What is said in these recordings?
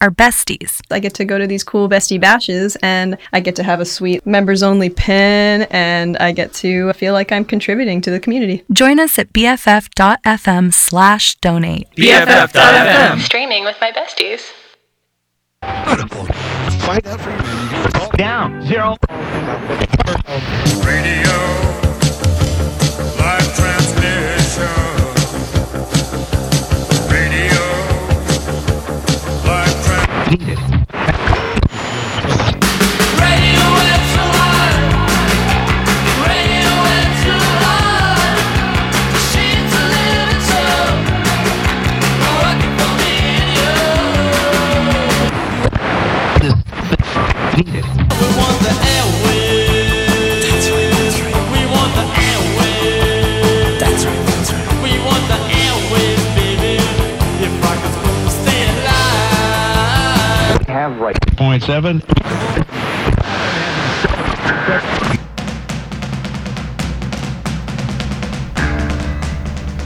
our besties. I get to go to these cool bestie bashes and I get to have a sweet members only pin and I get to feel like I'm contributing to the community. Join us at bff.fm slash donate. BFF.fm. Streaming with my besties. Find out for you. Down. Zero. Radio. Live right. Point seven.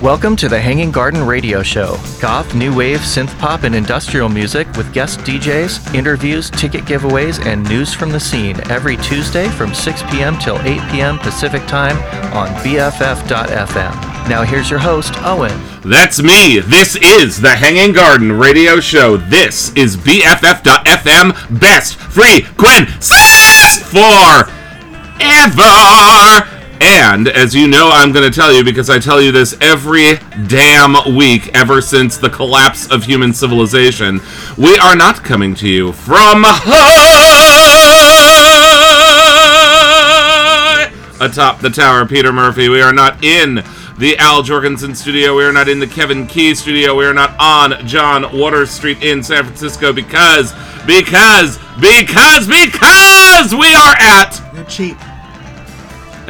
Welcome to the Hanging Garden Radio Show. Goth, new wave, synth pop, and industrial music with guest DJs, interviews, ticket giveaways, and news from the scene every Tuesday from 6 p.m. till 8 p.m. Pacific Time on BFF.FM. Now here's your host, Owen. That's me. This is the Hanging Garden Radio Show. This is BFF.FM Best Frequencies Forever. And as you know, I'm going to tell you because I tell you this every damn week ever since the collapse of human civilization. We are not coming to you from high atop the tower, Peter Murphy. We are not in the Al Jourgensen studio. We are not in the Kevin Key studio. We are not on John Waters Street in San Francisco because, because, because, because we are at You're cheap.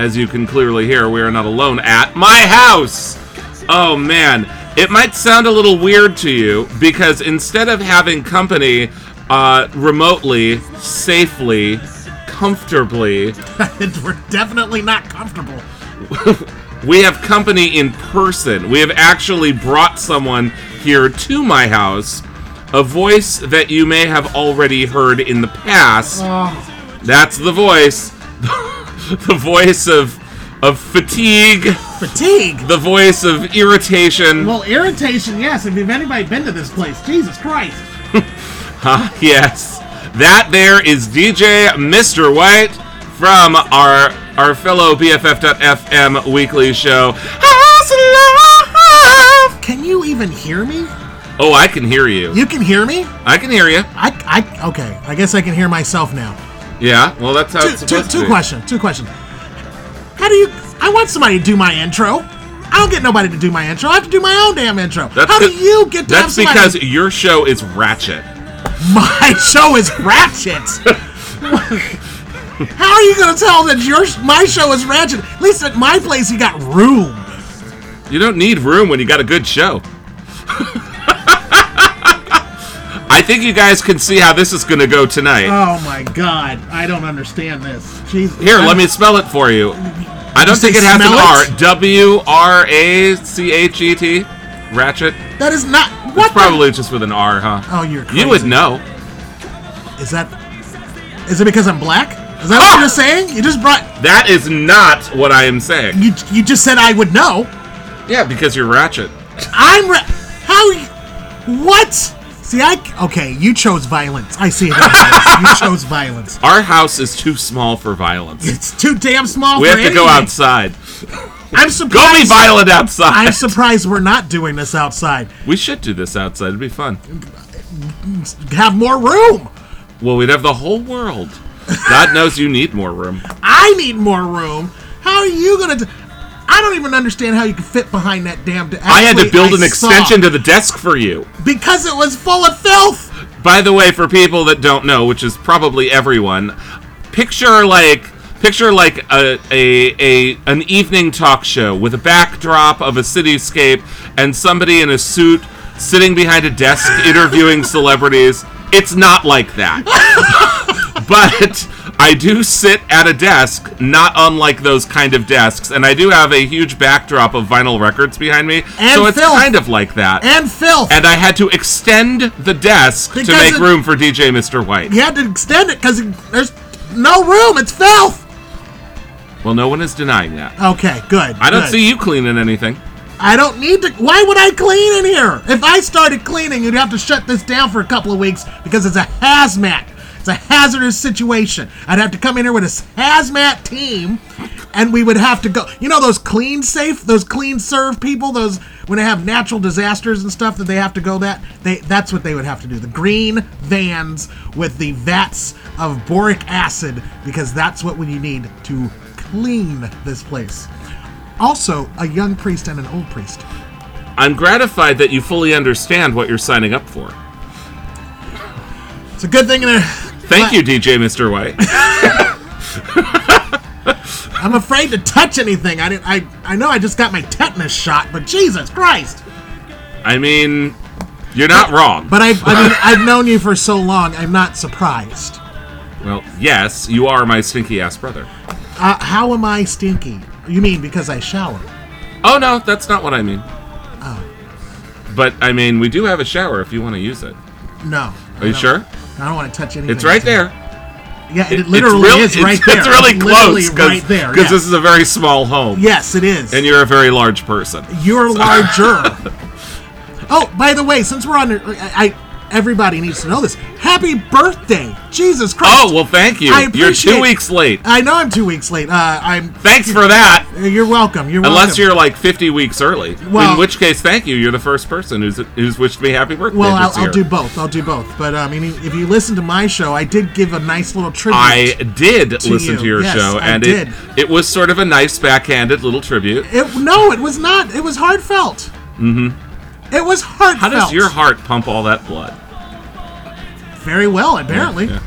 As you can clearly hear, we are not alone at my house. Oh man, it might sound a little weird to you because instead of having company uh, remotely, safely, comfortably, We're definitely not comfortable. we have company in person. We have actually brought someone here to my house, a voice that you may have already heard in the past. That's the voice. the voice of of fatigue, Fatigue. the voice of irritation. Well, irritation, yes. If you've anybody been to this place, Jesus Christ. Huh? Ah, yes. That there is DJ Mr. White from our our fellow BFF.FM weekly show. Can you even hear me? Oh, I can hear you. You can hear me? I can hear you. I, I, okay. I guess I can hear myself now. Yeah. Well, that's how Two, it's two, supposed two to be. questions. Two questions. How do you? I want somebody to do my intro. I don't get nobody to do my intro. I have to do my own damn intro. That's How do you get to That's because your show is ratchet. my show is ratchet. How are you going to tell that your my show is ratchet? At least at my place, you got room. You don't need room when you got a good show. I think you guys can see how this is going to go tonight. Oh my God, I don't understand this. Jesus. Here, I'm- let me spell it for you. I don't think it has an R. W R A C H E T. Ratchet. That is not what. It's probably just with an R, huh? Oh, you're You would know. Is that? Is it because I'm black? Is that what Ah! you're saying? You just brought. That is not what I am saying. You you just said I would know. Yeah, because you're ratchet. I'm ra- how? What? See, I okay. You chose violence. I see it. you chose violence. Our house is too small for violence. It's too damn small. We have to go outside. I'm surprised. Go be violent outside. I'm surprised we're not doing this outside. we should do this outside. It'd be fun. Have more room. Well, we'd have the whole world. God knows you need more room. I need more room. How are you gonna? Do- I don't even understand how you can fit behind that damn. De- I had to build an I extension to the desk for you. because it was full of filth. By the way, for people that don't know, which is probably everyone, picture like picture like a, a a an evening talk show with a backdrop of a cityscape and somebody in a suit sitting behind a desk interviewing celebrities. It's not like that. but I do sit at a desk, not unlike those kind of desks, and I do have a huge backdrop of vinyl records behind me. And so it's filth. kind of like that. And filth. And I had to extend the desk to make it- room for DJ Mr. White. You had to extend it because there's no room. It's filth. Well, no one is denying that. Okay, good. I don't good. see you cleaning anything. I don't need to. Why would I clean in here? If I started cleaning, you'd have to shut this down for a couple of weeks because it's a hazmat. It's a hazardous situation. I'd have to come in here with a hazmat team, and we would have to go. You know those clean safe, those clean serve people. Those when they have natural disasters and stuff that they have to go that they that's what they would have to do. The green vans with the vats of boric acid because that's what we need to clean this place. Also, a young priest and an old priest. I'm gratified that you fully understand what you're signing up for. It's a good thing. To, Thank you, DJ Mr. White. I'm afraid to touch anything. I didn't. I I know I just got my tetanus shot, but Jesus Christ! I mean, you're not wrong. But I've I mean I've known you for so long. I'm not surprised. well, yes, you are my stinky ass brother. Uh, how am I stinky? You mean because I shower? Oh no, that's not what I mean. Oh But I mean, we do have a shower if you want to use it. no. Are you sure? I don't want to touch anything. It's right there. Yeah, it, It- literally real- is right it's, there. It's really close right there. because yeah. this is a very small home. yes, it is. And you're a very large person. You're larger. oh, by the way, since we're on, I everybody needs to know this. Happy birthday, Jesus Christ! Oh well, thank you. I You're two weeks late. I know I'm two weeks late. Uh, I'm. Thanks for that. You're welcome. You're Unless welcome. you're like 50 weeks early. Well- in which case, thank you. You're the first person who's who's wished me happy birthday. Well, I'll, I'll do both. I'll do both. But um, I mean, if you listen to my show, I did give a nice little tribute. I did to listen you. to your Yes, show, I and did. it it was sort of a nice backhanded little tribute. It, no, it was not. It was heartfelt. Mm-hmm. It was heartfelt. How does your heart pump all that blood? Very well, apparently. Yeah.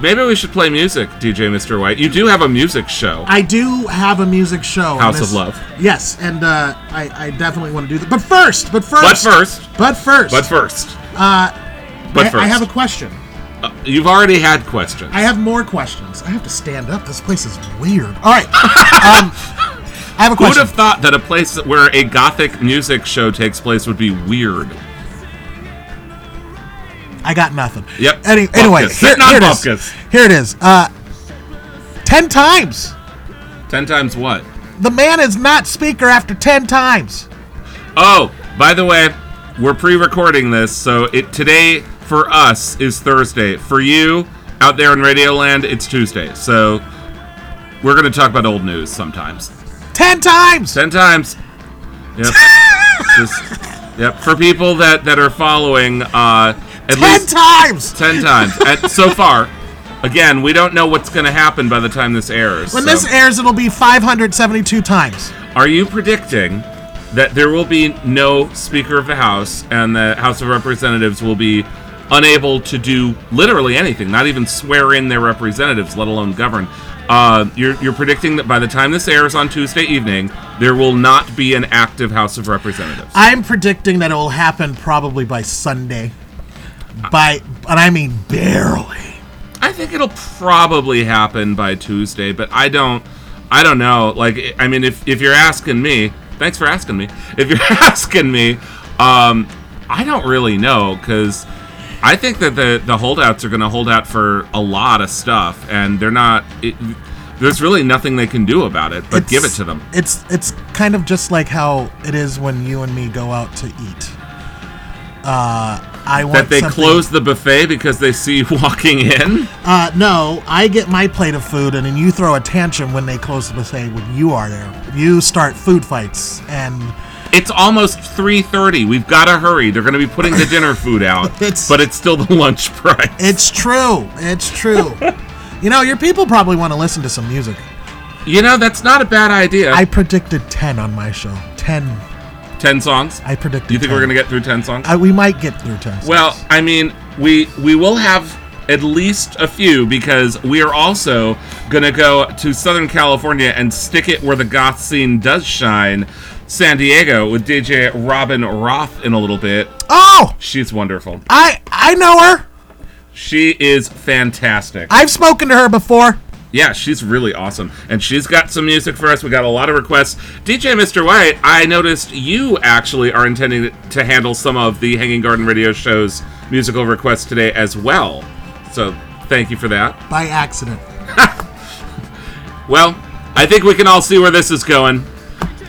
Maybe we should play music, DJ Mr. White. You do have a music show. I do have a music show. House of Love. Yes, and uh, I, I definitely want to do that. But first, but first, But first, but first, but first, uh, but I, first. I have a question. Uh, you've already had questions. I have more questions. I have to stand up. This place is weird. All right. um, I have a question. Who would have thought that a place where a gothic music show takes place would be weird? I got nothing. Yep. Any, anyway, here, here it is. Here it is. Uh, ten times. Ten times what? The man is not speaker after ten times. Oh, by the way, we're pre-recording this, so it today for us is Thursday. For you out there in Radioland, it's Tuesday. So we're gonna talk about old news sometimes. Ten times. Ten times. Yep. Just, yep. For people that that are following, uh, at Ten least times. ten times at, so far. Again, we don't know what's going to happen by the time this airs. When so- this airs, it'll be 572 times. Are you predicting that there will be no Speaker of the House and the House of Representatives will be unable to do literally anything, not even swear in their representatives, let alone govern? Uh, you're, you're predicting that by the time this airs on Tuesday evening, there will not be an active House of Representatives. I'm predicting that it will happen probably by Sunday. By, and I mean barely. I think it'll probably happen by Tuesday, but I don't I don't know. Like I mean if if you're asking me, thanks for asking me. If you're asking me, um I don't really know cuz I think that the the holdouts are going to hold out for a lot of stuff and they're not it, there's really nothing they can do about it but give it to them. It's it's kind of just like how it is when you and me go out to eat. Uh, I want That they something- close the buffet because they see you walking in? Uh, no, I get my plate of food, and then you throw a tantrum when they close the buffet when you are there. You start food fights, and It's almost 3:30. We've got to hurry. They're going to be putting the dinner food out, It's- but it's still the lunch price. it's true. It's true. you know, your people probably want to listen to some music. You know, that's not a bad idea. I predicted ten on my show. Ten. 10 songs? I predicted. You think 10. we're going to get through 10 songs? I, we might get through ten. well, I mean, we we will have at least a few because we are also going to go to Southern California and stick it where the goth scene does shine. San Diego with DJ Robin Roth in a little bit. Oh, She's wonderful. I I know her. She is fantastic. I've spoken to her before. Yeah, she's really awesome. And she's got some music for us. We got a lot of requests. DJ Mr. White, I noticed you actually are intending to handle some of the Hanging Garden Radio Show's musical requests today as well. So thank you for that. By accident. Well, I think we can all see where this is going.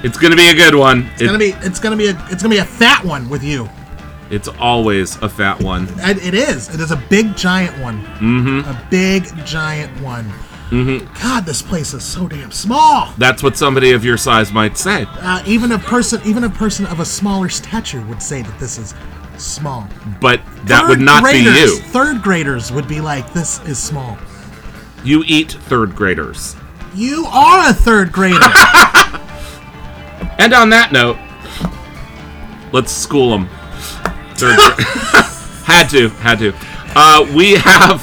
It's going to be a good one. It's gonna be it's gonna be a it's gonna be a fat one with you. It's always a fat one. And it is. It is a big giant one. Mm-hmm. A big giant one. Mm-hmm. God, this place is so damn small. That's what somebody of your size might say. Uh, even a person, even a person of a smaller stature would say that this is small. But that would not graders, be you. Third graders would be like, "This is small." You eat third graders. You are a third grader. And on that note, let's school them. Third gra- had to, had to. Uh, we have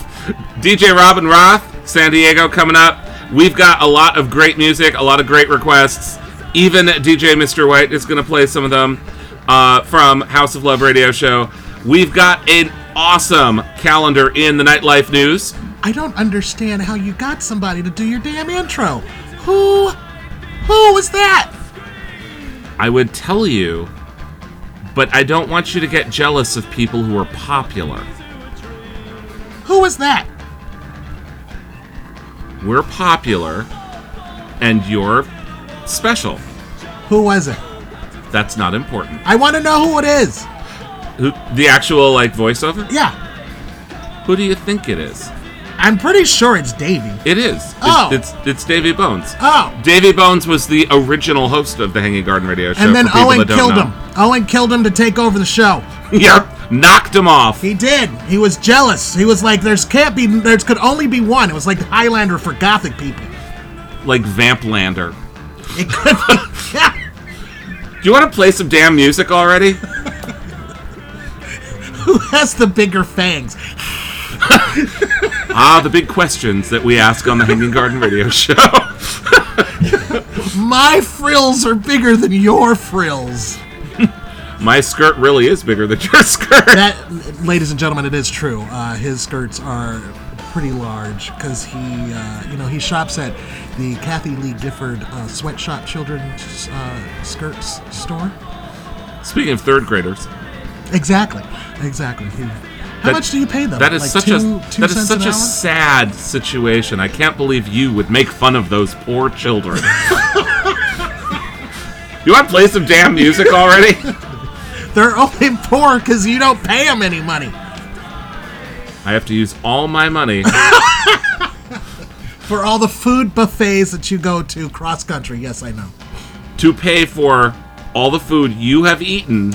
DJ Robin Roth, San Diego coming up. We've got a lot of great music, a lot of great requests. Even DJ Mr. White is going to play some of them uh, from House of Love Radio Show. We've got an awesome calendar in the nightlife news. I don't understand how you got somebody to do your damn intro. Who? Who was that? I would tell you, but I don't want you to get jealous of people who are popular. Who was that? We're popular, and you're special. Who was it? That's not important. I want to know who it is. Who, the actual like voiceover? Yeah, Who do you think it is? I'm pretty sure it's Davey. It is. It's, Oh. it's it's Davy Bones. Oh, Davy Bones was the original host of the Hanging Garden Radio Show. and then for people Owen that don't killed know. him. Owen killed him to take over the show. yep, knocked him off. He did. He was jealous. He was like, "There's can't be. There's could only be one." It was like Highlander for Gothic people. like Vamplander. It could be. Yeah. Do you want to play some damn music already? Who has the bigger fangs? ah, the big questions that we ask on the Hanging Garden Radio Show. My frills are bigger than your frills. My skirt really is bigger than your skirt. That, ladies and gentlemen, it is true. Uh, his skirts are pretty large because he, uh, you know, he shops at the Kathie Lee Gifford uh, Sweatshop Children's uh, Skirts store. Speaking of third graders, Exactly, exactly. He, how That- much do you pay them? that is Like such two, a two that is such a sad situation. I can't believe you would make fun of those poor children. you want to play some damn music already? They're only poor because you don't pay them any money. I have to use all my money. For all the food buffets that you go to cross country, yes, I know. to pay for all the food you have eaten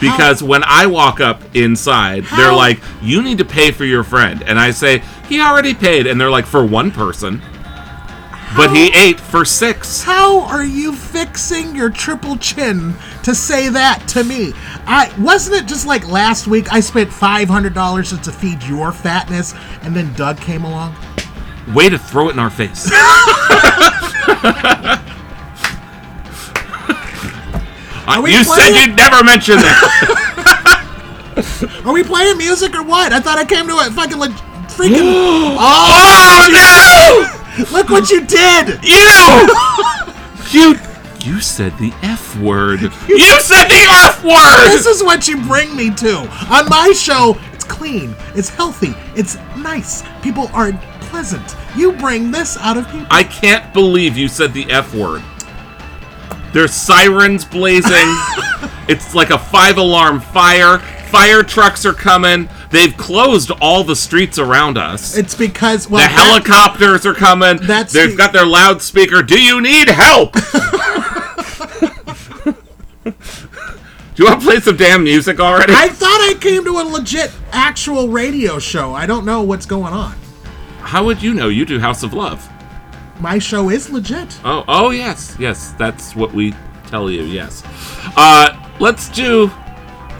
because when I walk up inside, they're like, "You need to pay for your friend," and I say, "He already paid," and they're like, "For one person." But he ate for six. How are you fixing your triple chin to say that to me? I wasn't it just like last week I spent five hundred dollars to feed your fatness, and then Doug came along. Way to throw it in our face. Uh, we you said you'd never mention that. Are we playing music or what? I thought I came to a fucking le- freaking. oh no! Look what you did! You! you you said the F word. You said the F word! This is what you bring me to. On my show, it's clean, it's healthy, it's nice. People are pleasant. You bring this out of people. I can't believe you said the F word. There's sirens blazing. it's like a five alarm fire. Fire trucks are coming. They've closed all the streets around us. It's because well, the that- helicopters are coming. That's They've the- got their loudspeaker. Do you need help? Do you want to play some damn music already? I thought I came to a legit actual radio show. I don't know what's going on. How would you know? You do House of Love. My show is legit. Oh, oh yes, yes. That's what we tell you. Yes. Uh, let's do,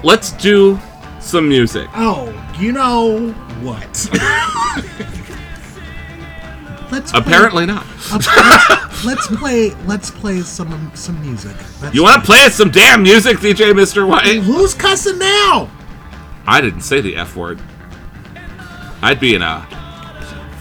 let's do some music. Oh, you know what? let's play- Apparently not. let's, let's play. Let's play some some music. Let's You want to play some damn music, DJ Mr. White? Who's cussing now? I didn't say the F word. I'd be in a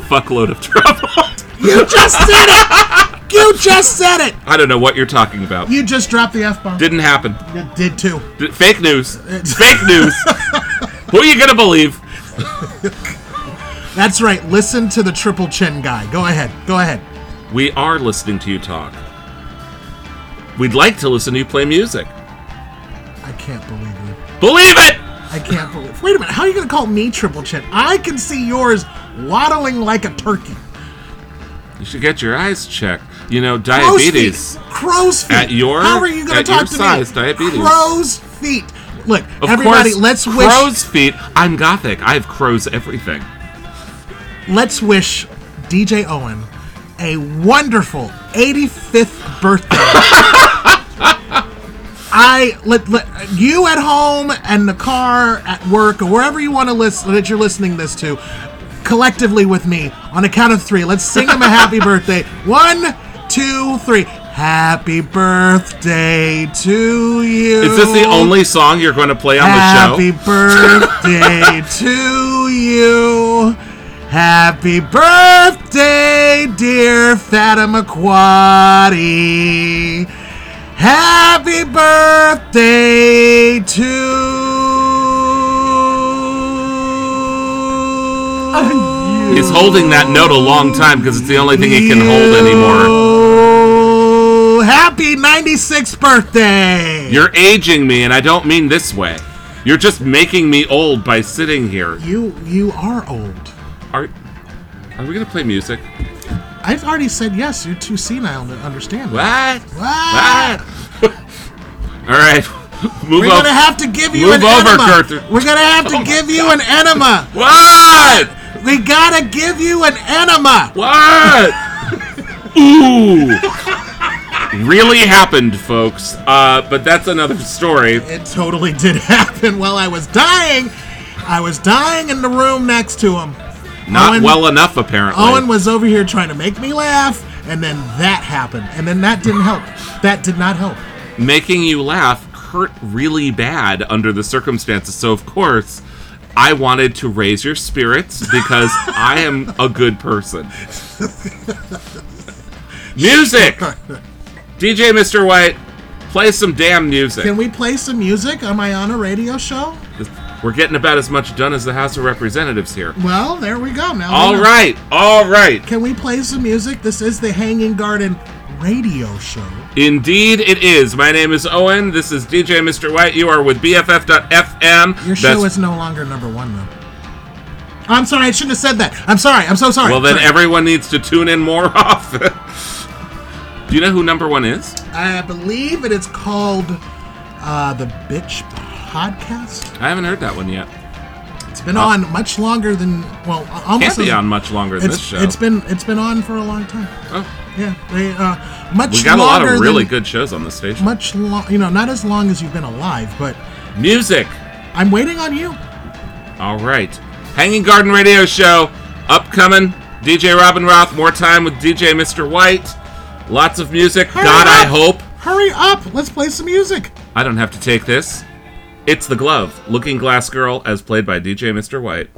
fuckload of trouble. You just said it. You just said it. I don't know what you're talking about. You just dropped the f bomb. Didn't happen. It did too. D- fake news. Fake news. Who are you gonna believe? That's right. Listen to the triple chin guy. Go ahead. Go ahead. We are listening to you talk. We'd like to listen to you play music. I can't believe you. Believe it! I can't believe. Wait a minute. How are you going to call me triple chin? I can see yours waddling like a turkey. You should get your eyes checked. You know, Crow's diabetes. feet. Crow's feet. At your- How are you going to talk to size, me? diabetes. Crow's feet. Look, Of everybody, course, let's wish. crow's feet. I'm gothic. I have crows everything. Let's wish DJ Owen a wonderful 85th birthday. I let, let you at home and the car at work or wherever you want to listen that you're listening this to collectively with me on a count of three. Let's sing him a happy birthday. One, two, three. Happy birthday to you. Is this the only song you're going to play on Happy the show? Happy birthday to you. Happy birthday, dear Fatima Quaddy. Happy birthday to oh, He's holding that note a long time because it's the only thing he can hold anymore. Happy 96th birthday. You're aging me, and I don't mean this way. You're just making me old by sitting here. you you are old. Are Are we gonna play music? I've already said yes. You're too senile to understand. What? What? What? All right, move We're over. gonna have to give you Move an over, enema. We're gonna have to oh give you an enema. What? We gotta give you an enema. What? Ooh. Really happened, folks. Uh, but that's another story. It totally did happen while I was dying. I was dying in the room next to him. Not Owen- well enough, apparently. Owen was over here trying to make me laugh, and then that happened, and then that didn't help. That did not help. Making you laugh hurt really bad under the circumstances. So, of course, I wanted to raise your spirits because I am a good person. Music! DJ Mr. White, play some damn music. Can we play some music? Am I on a radio show? We're getting about as much done as the House of Representatives here. Well, there we go. Now. All right, all right. Can we play some music? This is the Hanging Garden radio show. Indeed, it is. My name is Owen. This is DJ Mr. White. You are with BFF.FM. Your show is no longer number one, though. I'm sorry, I shouldn't have said that. I'm sorry. I'm so sorry. Well, then Sorry. everyone needs to tune in more often. Do you know who number one is? I believe it is called uh, the Bitch Podcast. I haven't heard that one yet. It's been on much longer than well, almost Can't be on much longer than it's, this show. It's been it's been on for a long time. Oh. Yeah, they uh, much we got a lot of really than- good shows on the station. Much long, you know, not as long as you've been alive, but Music. I'm waiting on you. All right. Hanging Garden Radio Show. Upcoming. DJ Robin Roth. More time with DJ Mr. White. Lots of music. Hurry God, I hope. Hurry up! Let's play some music. I don't have to take this. It's The Glove. Looking Glass Girl, as played by DJ Mr. White.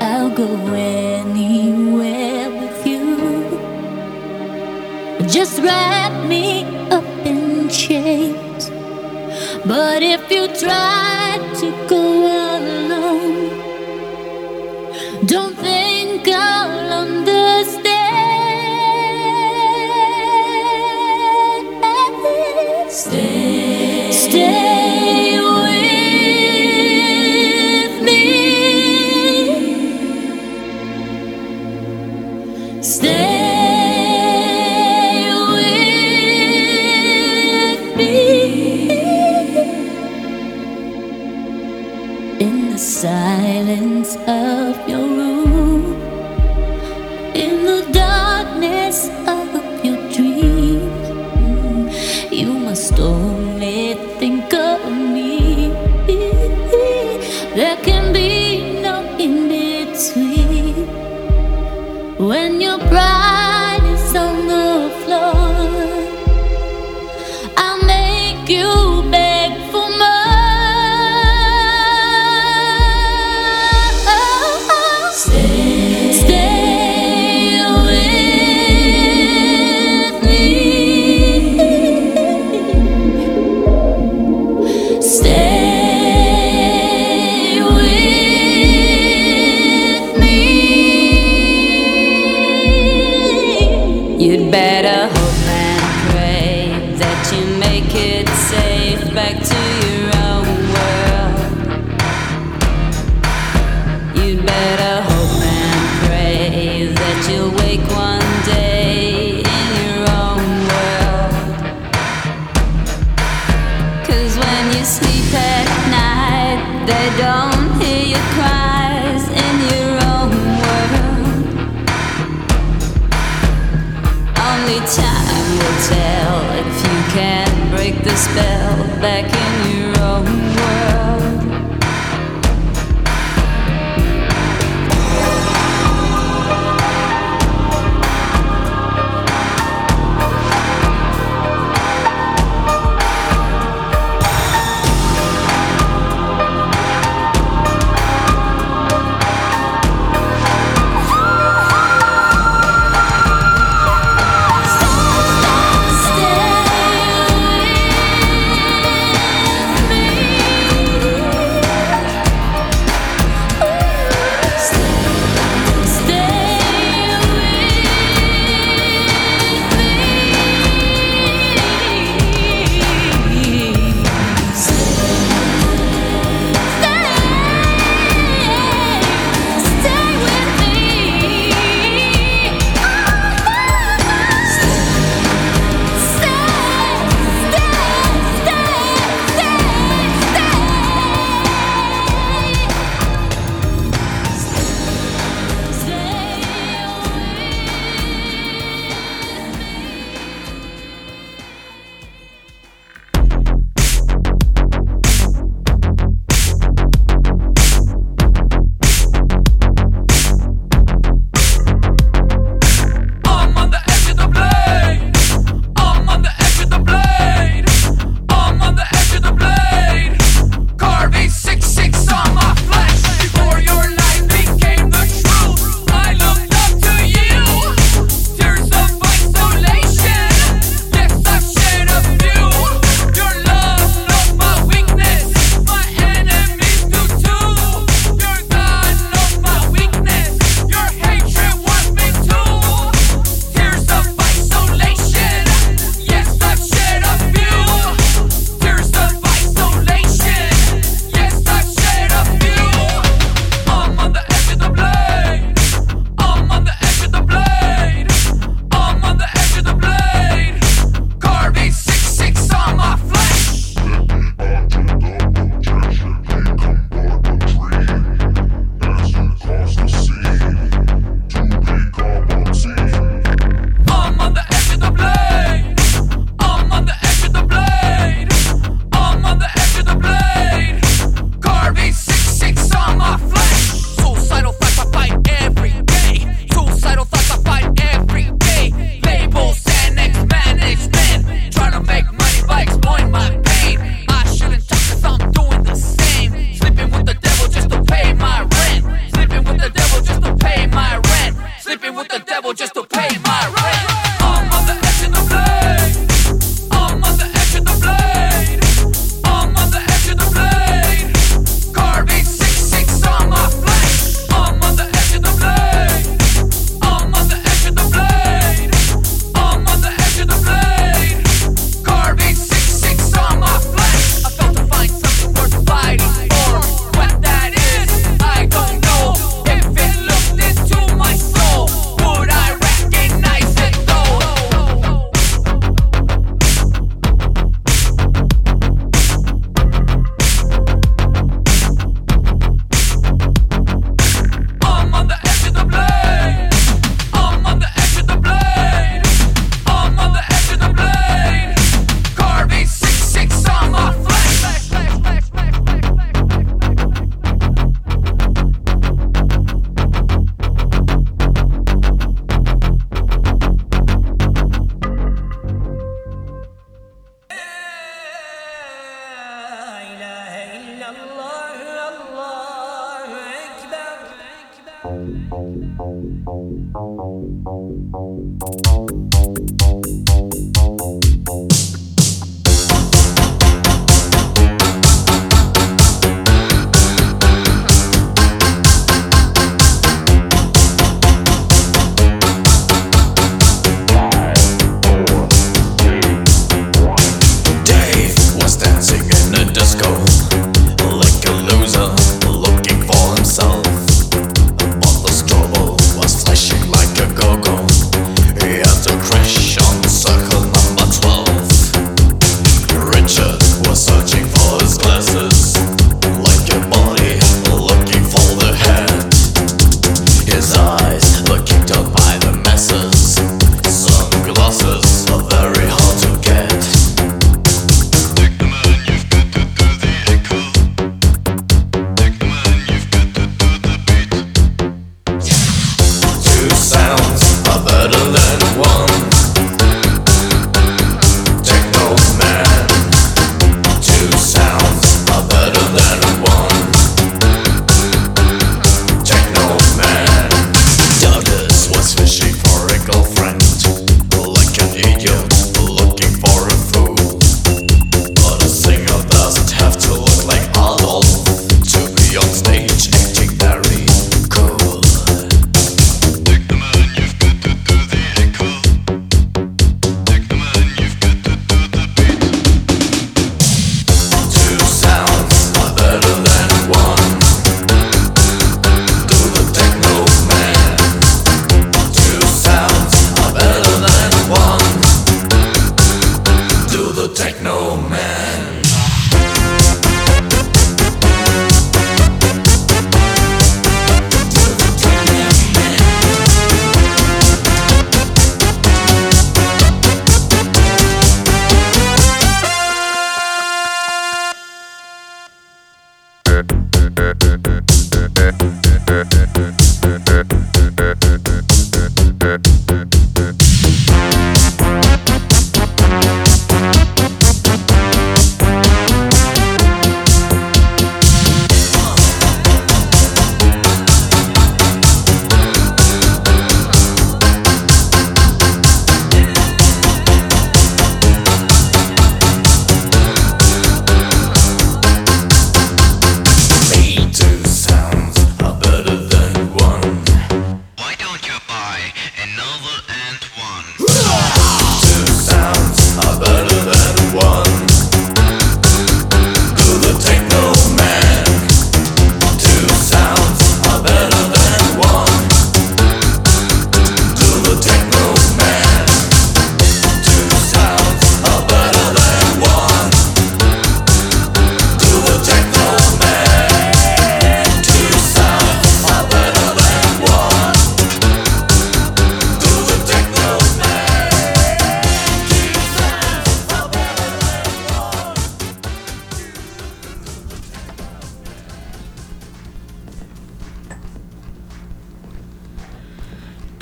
I'll go anywhere with you. Just wrap me up in chains. But if you try to go.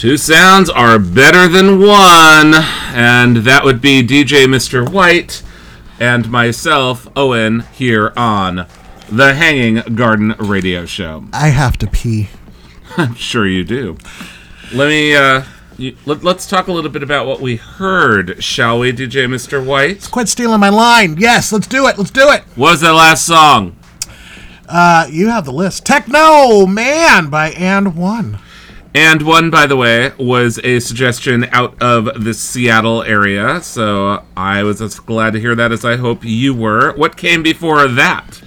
Two sounds are better than one, and that would be DJ Mr. White and myself, Owen, here on the Hanging Garden Radio Show. I have to pee. I'm sure you do. Let me, uh, you, let, let's talk a little bit about what we heard, shall we, DJ Mr. White? Quit stealing my line. Yes, let's do it. Let's do it. What was that last song? Uh, you have the list. Techno Man by And One. And one, by the way, was a suggestion out of the Seattle area, so I was as glad to hear that as I hope you were. What came before that?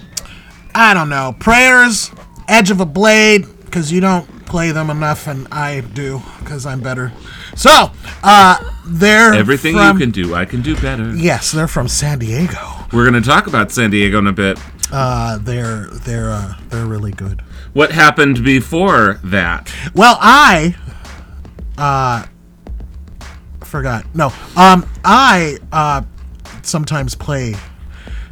I don't know. Prayers, Edge of a Blade, because you don't play them enough, and I do, because I'm better. So, uh, they're Everything from- you can do, I can do better. Yes, they're from San Diego. We're going to talk about San Diego in a bit. Uh, they're they're uh, they're really good. What happened before that? Well, I uh forgot. No. Um I uh sometimes play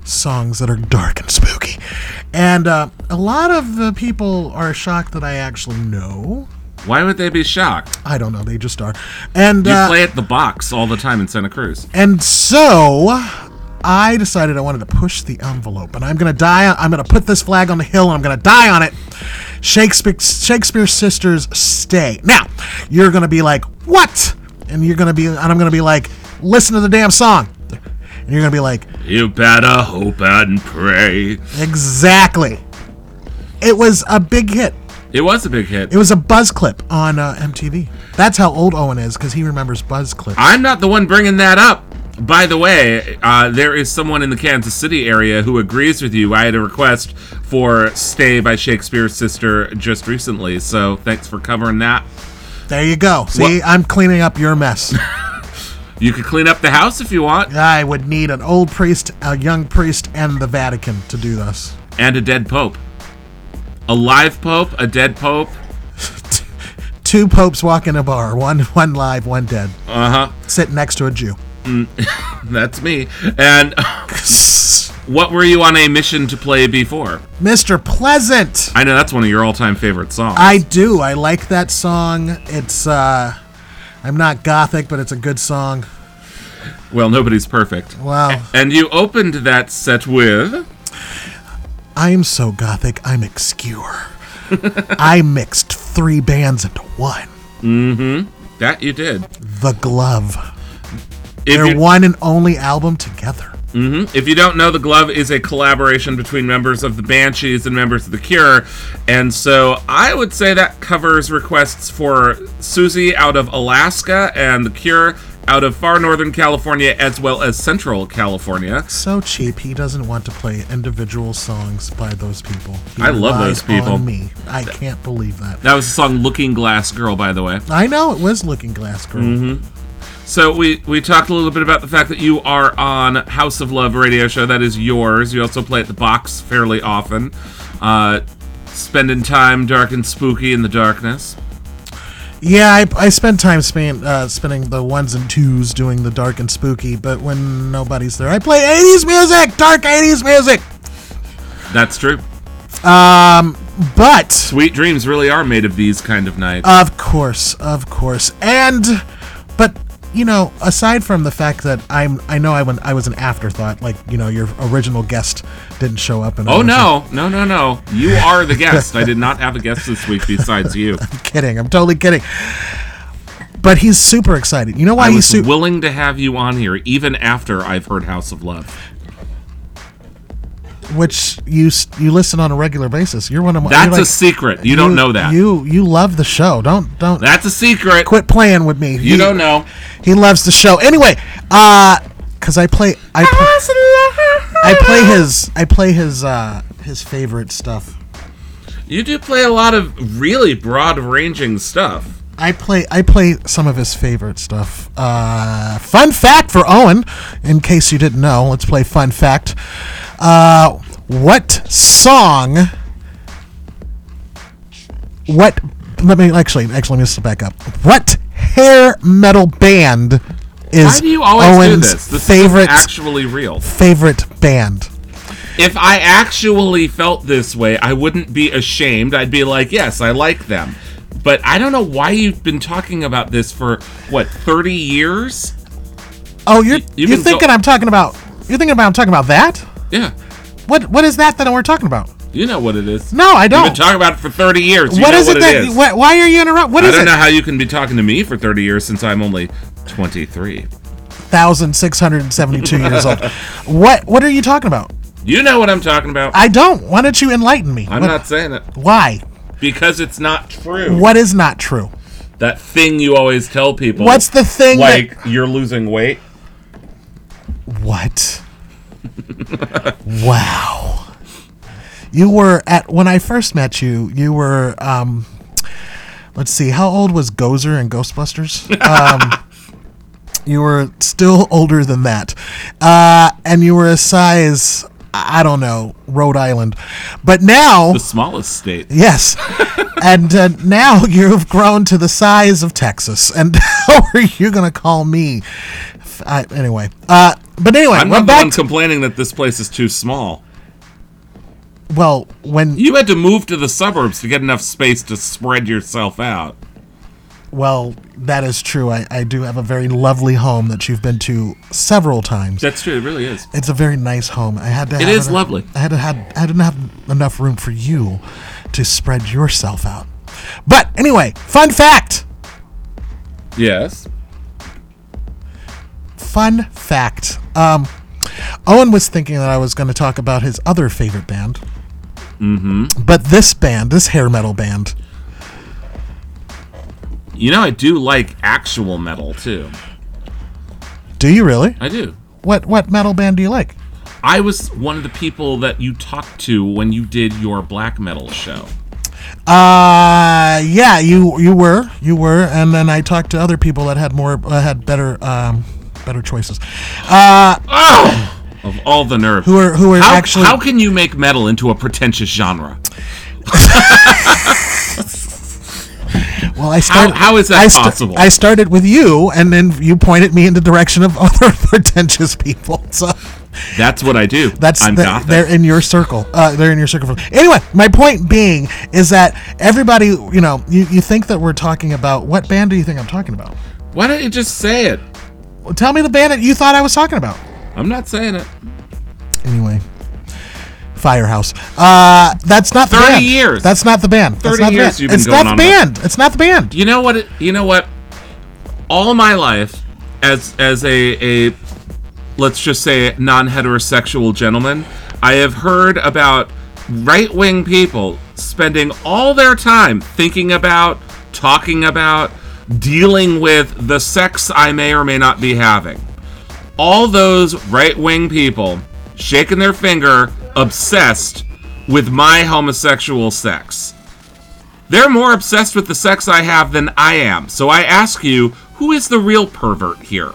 songs that are dark and spooky. And uh a lot of the people are shocked that I actually know. Why would they be shocked? I don't know, they just are. And You uh, play at the box all the time in Santa Cruz. and so I decided I wanted to push the envelope, and I'm gonna die. On, I'm gonna put this flag on the hill, and I'm gonna die on it. Shakespeare, Shakespeare sisters stay. Now, you're gonna be like, what? And you're gonna be, and I'm gonna be like, listen to the damn song. And you're gonna be like, You better hope and pray. exactly. It was a big hit. It was a big hit. It was a buzz clip on uh, MTV. That's how old Owen is, because he remembers buzz clips. I'm not the one bringing that up. By the way, uh, there is someone in the Kansas City area who agrees with you. I had a request for Stay by Shakespeare's Sister just recently, so thanks for covering that. There you go. See, What- I'm cleaning up your mess. You could clean up the house if you want, I would need an old priest, a young priest, and the Vatican to do this. and a dead pope. A live pope, a dead pope. Two popes walk in a bar, one one live, one dead, Uh huh. sitting next to a Jew. That's me. And what were you on a mission to play before? Mr. Pleasant. I know that's one of your all-time favorite songs. I do. I like that song. It's uh I'm not gothic, but it's a good song. well, nobody's perfect. Wow. And you opened that set with I'm so gothic, I'm obscure. I mixed three bands into one. Mm-hmm. That you did. The Glove. Their one and only album together. hmm If you don't know, The Glove is a collaboration between members of the Banshees and members of The Cure. And so I would say that covers requests for Siouxsie out of Alaska and The Cure out of far northern California as well as central California. So cheap, he doesn't want to play individual songs by those people. He I love those people. me. I can't believe that. That was the song Looking Glass Girl, by the way. I know it was Looking Glass Girl. hmm So we we talked a little bit about the fact that you are on House of Love radio show. That is yours. You also play at the box fairly often, uh, spending time dark and spooky in the darkness. Yeah, I, I spend time span, uh, spending the ones and twos doing the dark and spooky, but when nobody's there, I play 80s music, dark 80s music. That's true. Um, but Sweet dreams really are made of these kind of nights. Of course, of course. And but you know, aside from the fact that I'm I know I, went, I was an afterthought, like, you know, your original guest didn't show up and oh no, no, no, no! You are the guest. I did not have a guest this week besides you. I'm kidding. I'm totally kidding. But he's super excited. You know why I he's was super willing to have you on here even after I've heard House of Love. Which you you listen on a regular basis. You're one of my That's you're a like- secret. You don't know that. You you love the show. Don't don't That's a secret. quit playing with me. You He- don't know. He loves the show. Anyway, uh cuz I play I play, I play his I play his uh his favorite stuff. You do play a lot of really broad-ranging stuff. I play I play some of his favorite stuff. Uh, fun fact for Owen, in case you didn't know, let's play fun fact. Uh, what song? What? Let me actually actually let me just back up. What hair metal band is Why do you always Owen's do this? This favorite is actually real. favorite band? If I actually felt this way, I wouldn't be ashamed. I'd be like, yes, I like them. But I don't know why you've been talking about this for what, 30 years? Oh, you're you've you're thinking go- I'm talking about you're thinking about I'm talking about that? Yeah. What what is that that we're talking about? You know what it is. No, I don't. You've been talking about it for 30 years. You What is what it that? is. wh- why are you interrupting? What I is don't it? know how you can be talking to me for 30 years since I'm only 23. Thousand six hundred and seventy-two years old. What What are you talking about? You know what I'm talking about. I don't. Why don't you enlighten me? I'm What- not saying it Why? Because it's not true. What is not true? That thing you always tell people. What's the thing that- Like you're losing weight. What? wow. You were at when I first met you. You were um. Let's see. How old was Gozer in Ghostbusters? Um, you were still older than that, uh, and you were a size. I don't know, Rhode Island, but now The smallest state. Yes. and uh, now you've grown to the size of Texas. And how are you going to call me? I, anyway. Uh, but anyway, I'm not the back. one complaining that this place is too small. well, when You had to move to the suburbs to get enough space to spread yourself out. well, that is true. I, I do have a very lovely home that you've been to several times. That's true. It really is. It's a very nice home. I had to. It have is lovely. I had to had I didn't have enough room for you to spread yourself out. But anyway, fun fact. Yes. Fun fact. Um, Owen was thinking that I was going to talk about his other favorite band. Mm-hmm. But this band, this hair metal band, You know, I do like actual metal too. do you really? I do. What what metal band do you like? I was one of the people that you talked to when you did your black metal show. Uh yeah, you you were you were, and then I talked to other people that had more uh, had better um better choices. Uh, Of all the nerve. Who are- who are how, actually- How can you make metal into a pretentious genre? well, I started. how is that I sta- possible? I started with you, and then you pointed me in the direction of other pretentious people. So That's what I do. That's I'm the- gothic. they're in your circle. Uh, they're in your circle. Anyway, my point being is that everybody, you know, you, you think that we're talking about what band do you think I'm talking about? Why don't you just say it? Well, tell me the band that you thought I was talking about. I'm not saying it. Anyway, Firehouse. Uh, that's not the 30 band. years. That's not the band. That's 30 not the years band. you've been it's going not on the band. It's not the band. You know what? It, you know what? All my life, as as a a let's just say non-heterosexual gentleman, I have heard about right-wing people spending all their time thinking about, talking about, dealing with the sex I may or may not be having. All those right-wing people shaking their finger, obsessed with my homosexual sex. They're more obsessed with the sex I have than I am. So I ask you, who is the real pervert here?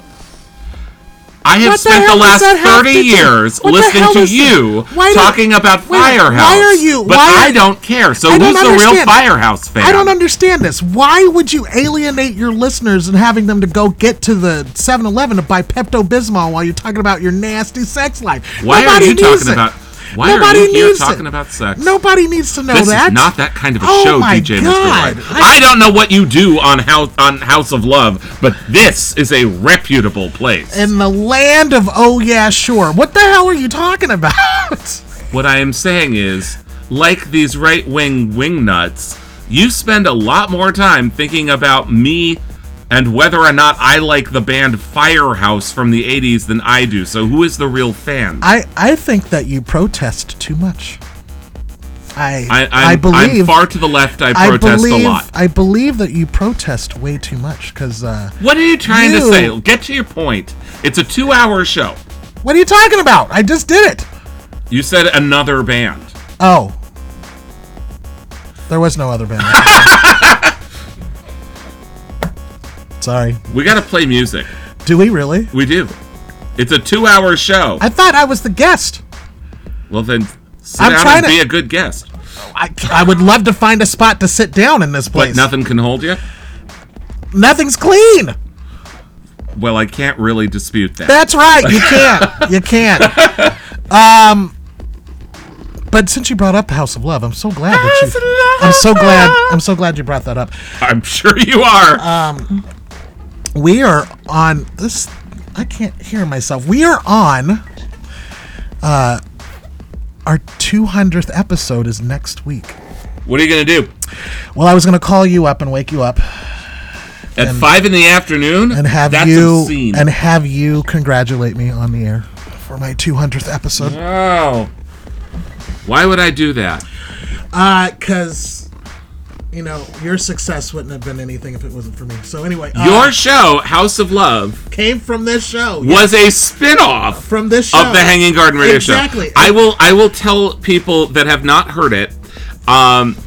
I have What spent the, does last 30 to years listening to you Why do- talking about Firehouse. why are you- But why I don't care. So don't who's the real. Firehouse fan? I don't understand this. Why would you alienate your listeners and having them to go get to the 7-Eleven to buy Pepto Bismol while you're talking about your nasty sex life? Why Nobody are you talking it. about? Why Nobody are you here needs talking it. about sex? Nobody needs to know this that. is not that kind of a Oh show, DJ God. Mr. White. I, don't know what you do on House on House of Love, but this is a reputable place. In the land of oh yeah sure. What the hell are you talking about? What I am saying is, like these right wing wing nuts, you spend a lot more time thinking about me and whether or not I like the band Firehouse from the 80s than I do. So who is the real fan? I I think that you protest too much. I I, I, I'm, believe I'm far to the left. I protest believe, a lot. I believe that you protest way too much because. Uh, What are you trying to say? Get to your point. It's a two-hour show. What are you talking about? I just did it. You said another band. Oh. There was no other band. Sorry. We got to play music. Do we really? We do. It's a two-hour show. I thought I was the guest. well, then sit I'm down trying and to- be a good guest. I, I would love to find a spot to sit down in this place. But nothing can hold you. Nothing's clean. Well, I can't really dispute that. That's right. You can't. you can't. Um. But since you brought up House of Love, I'm so glad that you. I'm so glad. I'm so glad you brought that up. I'm sure you are. Um, we are on this. I can't hear myself. We are on. Uh, our 200th episode is next week. What are you gonna do? Well, I was going to call you up and wake you up At And- five in the afternoon? and have That's you obscene. and have you congratulate me on the air for my 200th episode. Oh. Why would I do that? Uh, cause you know your success wouldn't have been anything if it wasn't for me. So anyway, uh, Your show, House of Love, came from this show. was a spin-off from this show of the Hanging Garden Radio show. exactly. Show. I will I will tell people that have not heard it. Um,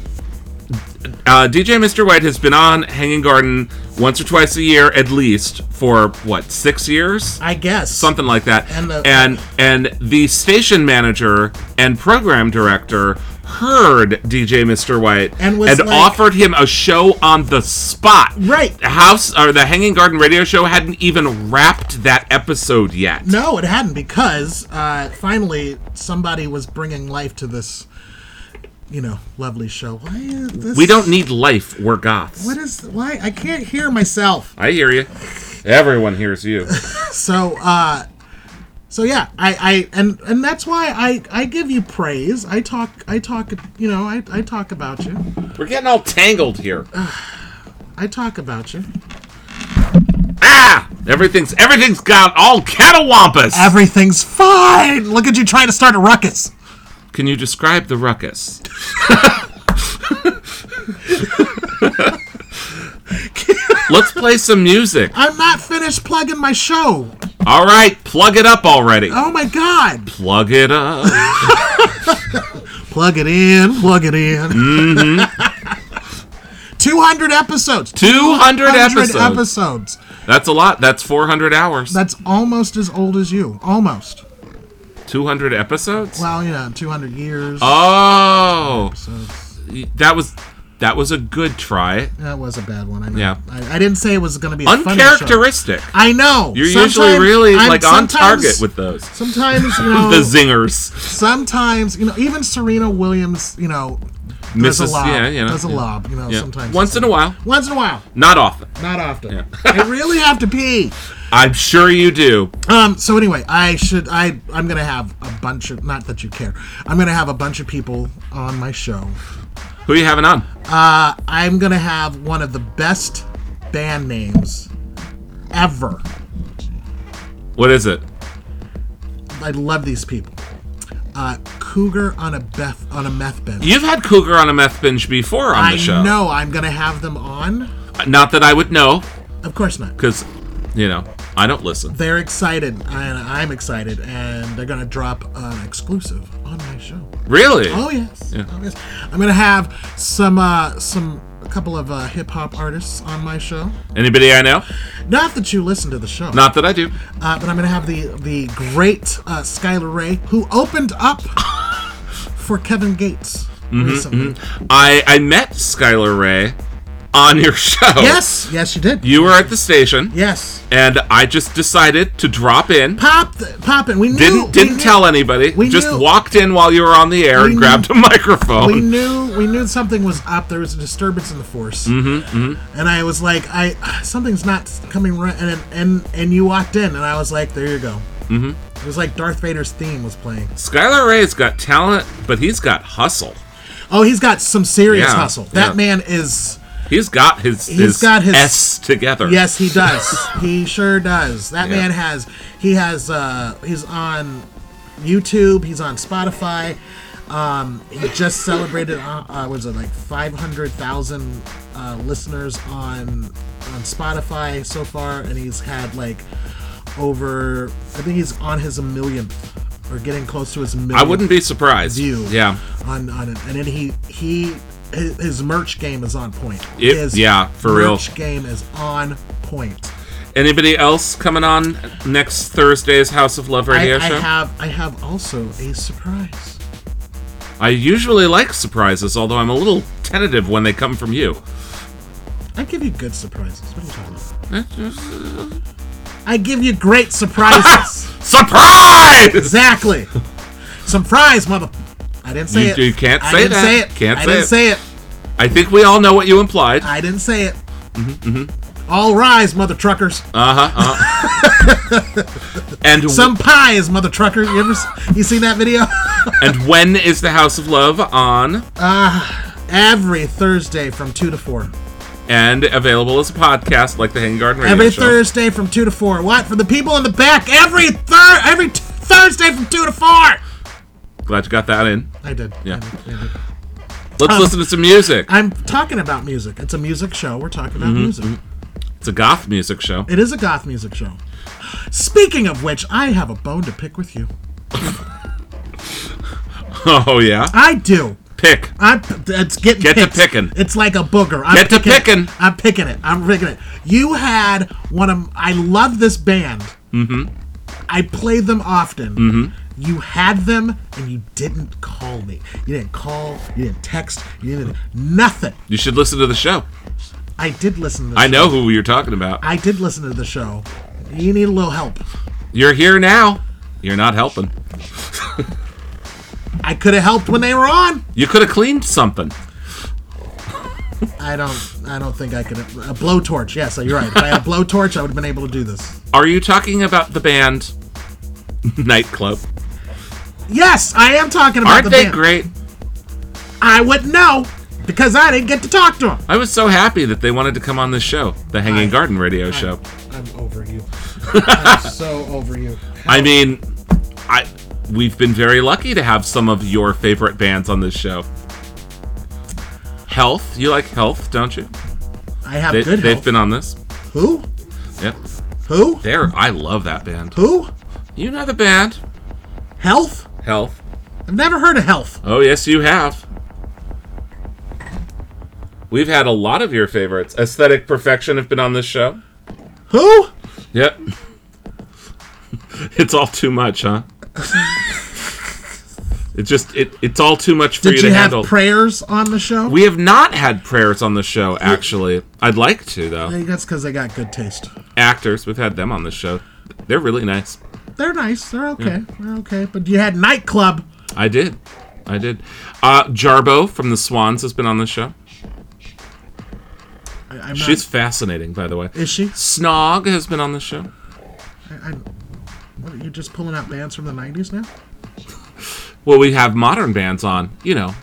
uh, DJ Mr. White has been on Hanging Garden once or twice a year at least for what six years? I guess something like that. And the- and and the station manager and program director heard DJ Mr. White And was like- offered him a show on the spot. Right. The House or the Hanging Garden radio show hadn't even wrapped that episode yet. No, it hadn't because uh, finally somebody was bringing life to this, you know, lovely show. Why this? We don't need life. We're goths. What is why I can't hear myself? I hear you. Everyone hears you. So, uh, so yeah, I, I and and that's why I I give you praise. I talk I talk you know I I talk about you. We're getting all tangled here. I talk about you. Ah! Everything's everything's got all catawampus. Everything's fine. Look at you trying to start a ruckus. Can you describe the ruckus? Let's play some music. I'm not finished plugging my show. All right, plug it up already. Oh my god. Plug it up. Plug it in, plug it in. Mm-hmm. 200 episodes. 200 episodes. episodes. That's a lot. That's 400 hours. That's almost as old as you. Almost. 200 episodes? Well, yeah, 200 years. Oh. Episodes. That was that was a good try. That was a bad one. I know. Yeah. I, I didn't say it was going to be a funny show. Uncharacteristic. I know. You're usually really I'm- like on target with those. Sometimes, you know, the zingers. sometimes, you know, even Serena Williams, you know, does a lob. Yeah, you know. does a yeah. lob, you know, Yeah. sometimes. Once in a while. Once in a while. Not often. Not often. I really have to pee. I'm sure you do. Um. So anyway, I should. I. I'm gonna have a bunch of. Not that you care. I'm gonna have a bunch of people on my show. Who are you having on? Uh. I'm gonna have one of the best band names ever. What is it? I love these people. Uh, Cougar on a Beth on a meth bench. You've had Cougar on a meth binge before on I the show. know. I'm gonna have them on. Not that I would know, Of course not. because, you know, I don't listen. They're excited, and I'm excited, and they're gonna drop an exclusive on my show. Really? Oh yes. Yeah. Oh, yes. I'm gonna have some uh, some a couple of uh, hip hop artists on my show. Anybody I know? Not that you listen to the show. Not that I do. Uh, but I'm going to have the the great uh, Skylar Ray, who opened up for Kevin Gates Mhm, recently. mhm. I I met Skylar Ray on your show. Yes, yes, you did. You were at the station. Yes. And I just decided to drop in. Pop, th- pop it. We knew. Didn't didn't knew- tell anybody. we just knew- walked in while you were on the air We and grabbed a microphone. We knew we knew something was up. There was a disturbance in the force, Mhm, mhm. and I was like, I something's not coming right. And and and you walked in, and I was like, there you go. Mhm. It was like Darth Vader's theme was playing. Skylar Ray's got talent, but he's got hustle. Oh, he's got some serious Yeah, hustle. That yeah. man is. He's got his He's his, got his S together. Yes, he does. he sure does. That Yeah. man has. He has. uh He's on YouTube. He's on Spotify. Um, he just celebrated. Uh, uh, was it like five hundred thousand uh, listeners on on Spotify so far, and he's had like over. I think he's on his millionth or getting close to his million. I wouldn't be surprised. View. Yeah. On on it, and then he he. His his merch game is on point. It- his yeah, for real. Merch game is on point. Anybody else coming on next Thursday's House of Love radio I, show? I have I have also a surprise. I usually like surprises, although I'm a little tentative when they come from you. I give you good surprises. What are you talking about? Uh, I give you great surprises. Surprise! Exactly. Some fries, mother. I didn't say You, it. you can't say I didn't that. say it. Can't I say didn't it. say it. I think we all know what you implied. I didn't say it. Mm-hmm, All rise, mother truckers. Uh huh. Uh-huh. and Some pies, mother trucker. You ever you seen that video? and when is the House of Love on uh, every Thursday from two to four. and available as a podcast like the Hanging Garden Radio Every Show? Thursday from two to four. What for the people in the back? Every third, every t- Thursday from two to four. Glad you got that in. I did. Yeah. I did, I did. Let's Um, listen to some music. I'm talking about music. It's a music show. We're talking about Mhm, music. mhm. It's a goth music show. It is a goth music show. Speaking of which, I have a bone to pick with you. Oh yeah. I do. Pick. I'm. It's getting Get to picking. It's like a booger. I'm Get to picking it. picking. I'm picking it. I'm picking it. You had one of. I love this band. Mm-hmm. I play them often. Mm-hmm. You had them and you didn't call me. You didn't call. You didn't text. You didn't nothing. You should listen to the show. I did listen to. the I know who you're talking about. I did listen to the show. You need a little help. You're here now. You're not helping. I could have helped when they were on. You could have cleaned something. I don't. I don't think I could. A blowtorch. Yes, you're right. If I had a blowtorch, I would have been able to do this. Are you talking about the band Nightclub? Yes, I am talking about Aren't the they band. great? I wouldn't know because I didn't get to talk to them. I was so happy that they wanted to come on this show, the Hanging Garden Radio Show. I'm over you. I'm so over you. I mean, I we've been very lucky to have some of your favorite bands on this show. Health, you like Health, don't you? I have they, good They've health. been on this. Who? Yep. Who? There, I love that band. Who? You know the band. Health? Health. I've never heard of health. Oh yes, you have. We've had a lot of your favorites. Aesthetic Perfection have been on this show. Who? Yep. it's all too much, huh? It just it, it's all too much for Did you you to have handle. prayers on the show? we have not had prayers on the show, actually. I'd like to I though. think that's because they got good taste. Actors, we've had them on the show. They're really nice. They're nice. They're okay. Yeah. They're okay. But you had nightclub. I did. I did. Uh, Jarboe from the Swans has been on the show. I, She's fascinating, by the way. Is she? Snog has been on the show. I, I, what, are you just pulling out bands from the '90s now? Well, we have modern bands on, you know,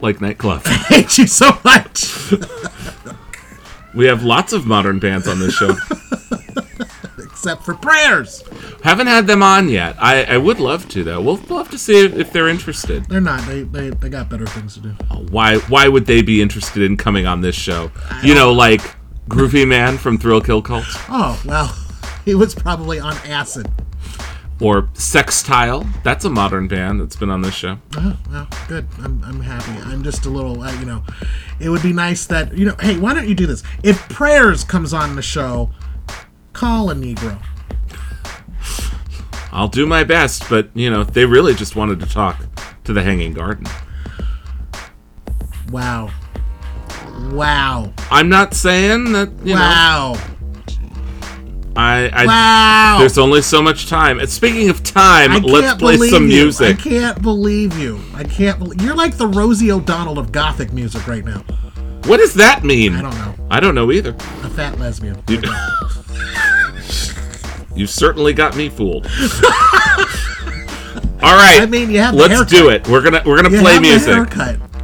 like Nightclub. I hate you so much. we have lots of modern bands on this show. Except for prayers. Haven't had them on yet. I, I would love to though. We'll, we'll have to see if, if they're interested. They're not. They, they they got better things to do. Why why would they be interested in coming on this show? You know, like Groovie Mann from Thrill Kill Kult. Oh well, he was probably on acid. or Sextile. That's a modern band that's been on this show. Oh, well, good. I'm, I'm happy. I'm just a little, uh, you know, it would be nice that, you know, hey, why don't you do this? If Prayers comes on the show, call a Negro. I'll do my best, but you know, they really just wanted to talk to the Hanging Garden. Wow. Wow. I'm not saying that, you know, wow. I, I Wow. there's only so much time. And speaking of time, let's play some you. music. I can't believe you. I can't believe you're like the Rosie O'Donnell of Gothic music right now. What does that mean? I don't know. I don't know either. A fat lesbian. You, you certainly got me fooled. All right. I mean, you have Let's haircut. do it. We're gonna we're gonna You play music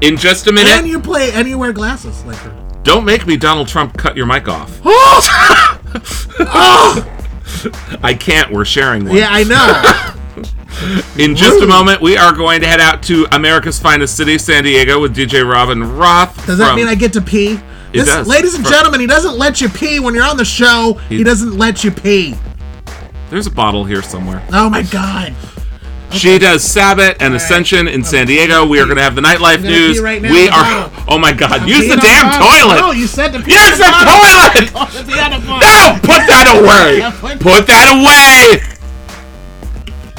in just a minute. And you play and you wear glasses like her. Don't make me Donald Trump cut your mic off. Oh! I can't. We're sharing one. Yeah, I know. In just a moment, we are going to head out to America's finest city, San Diego, with DJ Robin Roth. Does that from- mean I get to pee? This. Ladies and From- gentlemen, he doesn't let you pee when you're on the show. He, He- doesn't let you pee. There's a bottle here somewhere. Oh my god. She does Sabbath and Ascension in San Diego. We are going to have the nightlife gonna news. pee right now we in the are. bottle. Oh my God! Use the damn toilet. No, you said to pee Use on the toilet. bottle. To pee on the. No, put that away. Put- Put that away.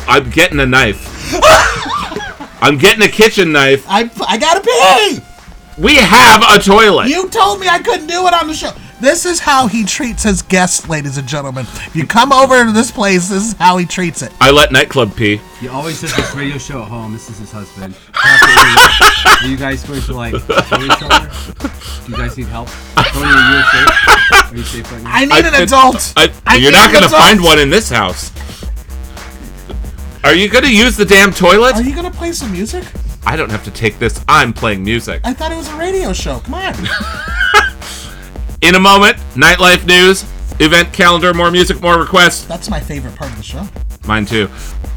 I'm getting a knife. I'm getting a kitchen knife. I, I gotta pee. We have a toilet. You told me I couldn't do it on the show. This is how he treats his guests, ladies and gentlemen. If you come over to this place, this is how he treats it. I let nightclub pee. He always does this radio show at home. This is his husband. Are you guys going to like kill each other? Do you guys need help? Tony, are you safe? Are you safe right now? I need I an could- adult. I- I you're not going to find one in this house. Are you going to use the damn toilet? Are you gonna play some music? I don't have to take this. I'm playing music. I thought it was a radio show. Come on. In a moment, nightlife news, event calendar, more music, more requests. That's my favorite part of the show. Mine too.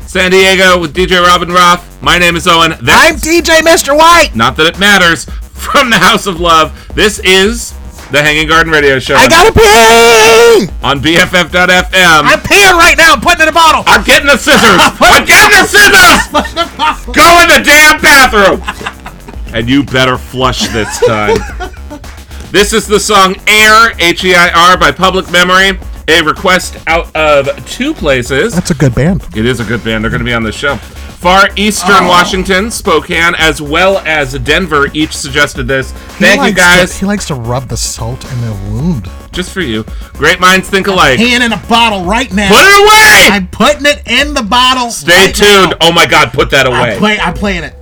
San Diego with DJ Robin Roth. My name is Owen. That's I'm DJ Mr. White. not that it matters. From the House of Love. This is the Hanging Garden Radio Show. I gotta pee. on BFF.FM. I'm peeing right now. I'm putting in a bottle. I'm getting the scissors. I'm getting the scissors. Go in the damn bathroom. And you better flush this time. this is the song Heir, H E I R, by Public Memory. A request out of two places. That's a good band. It is a good band. They're going to be on the show. Far Eastern Oh. Washington, Spokane, as well as Denver each suggested this. Thank you guys. To, he likes to rub the salt in the wound. Just for you. Great minds think alike. Hand in a bottle right now. Put it away! I'm putting it in the bottle. Stay right tuned. now. Oh my god, put that away. I'm, play, I'm playing it.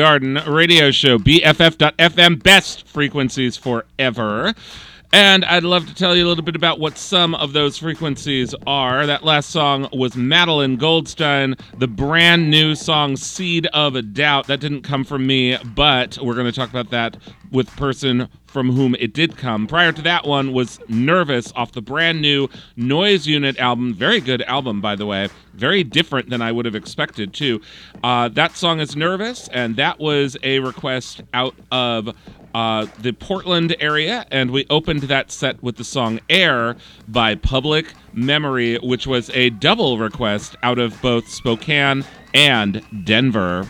Garden Radio Show, BFF.FM, best frequencies forever. And I'd love to tell you a little bit about what some of those frequencies are. That last song was Madeline Goldstein, the brand new song Seed of a Doubt. That didn't come from me, but we're going to talk about that with person from whom it did come. Prior to that one was Nervous off the brand new Noise Unit album. Very good album, by the way. Very different than I would have expected, too. Uh, that song is Nervous, and that was a request out of uh, the Portland area, and we opened that set with the song Heir by Public Memory, which was a double request out of both Spokane and Denver.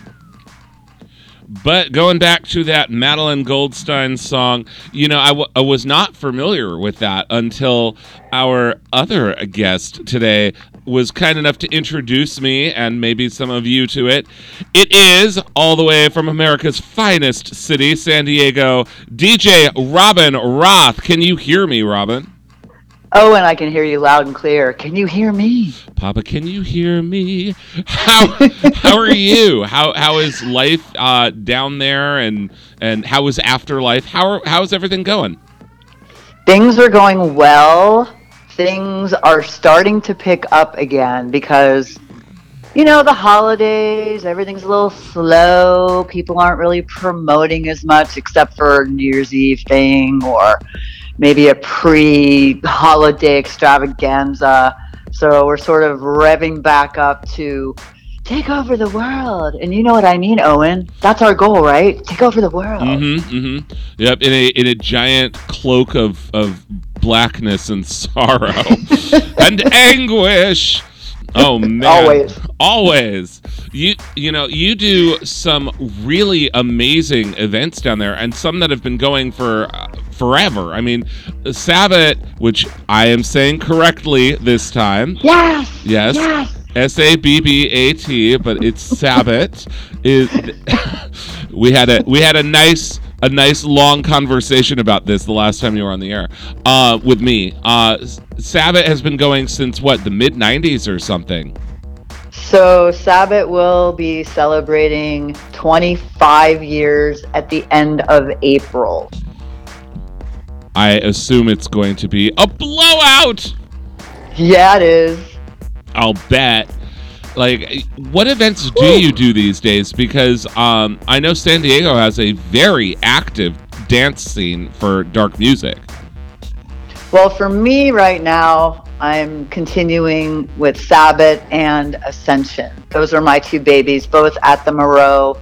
But going back to that Madeline Goldstein song, you know, I, w- I was not familiar with that until our other guest today was kind enough to introduce me and maybe some of you to it. It is all the way from America's finest city, San Diego, DJ Robin Roth. Can you hear me, Robin? Oh, and I can hear you loud and clear. Can you hear me? Papa, can you hear me? How how are you? How how is life uh, down there, and and how is afterlife? How are, how is everything going? Things are going well. Things are starting to pick up again because, you know, the holidays, everything's a little slow. People aren't really promoting as much except for New Year's Eve thing or maybe a pre holiday extravaganza. So we're sort of revving back up to take over the world. And you know what I mean, Owen? That's our goal, right? Take over the world. Mm-hmm. Mm-hmm. Yep. In a in a giant cloak of of blackness and sorrow and anguish. Oh man. Always. Always. You you know, you do some really amazing events down there and some that have been going for uh, forever. I mean, Sabbath, which I am saying correctly this time. Yes. Yes. Yes. S A B B A T, but it's Sabbath. Is we had a we had a nice a nice long conversation about this the last time you were on the air uh, with me. Uh, Sabbath has been going since what the mid '90s or something. So Sabbath will be celebrating 25 years at the end of April. I assume it's going to be a blowout. Yeah, it is. I'll bet. Like, what events do you do these days? Because um, I know San Diego has a very active dance scene for dark music. Well, for me right now, I'm continuing with Sabbath and Ascension. Those are my two babies, both at the Merrow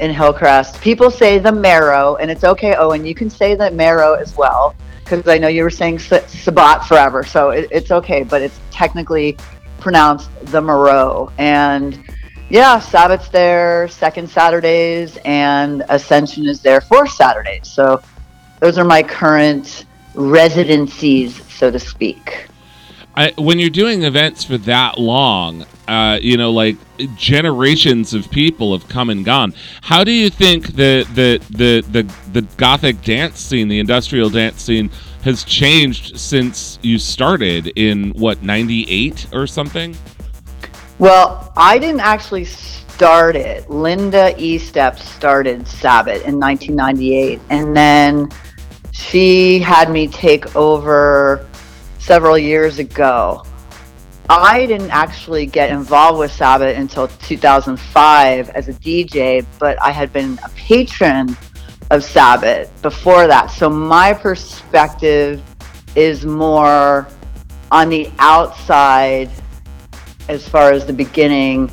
in Hillcrest. People say the Marrow, and it's okay, Owen. You can say the Marrow as well, because I know you were saying Sabbat forever, so it, it's okay, but it's technically pronounced the Merrow. And yeah, Sabbath's there second Saturdays, and Ascension is there fourth Saturdays. So those are my current residencies, so to speak. I, when you're doing events for that long, uh, you know, like generations of people have come and gone. How do you think the the the the, the gothic dance scene, the industrial dance scene, has changed since you started in what '98 or something? Well, I didn't actually start it. Linda E. Step started Sabbath in 1998, and then she had me take over several years ago. I didn't actually get involved with Sabbath until 2005 as a DJ, but I had been a patron of Sabbath before that. So my perspective is more on the outside as far as the beginning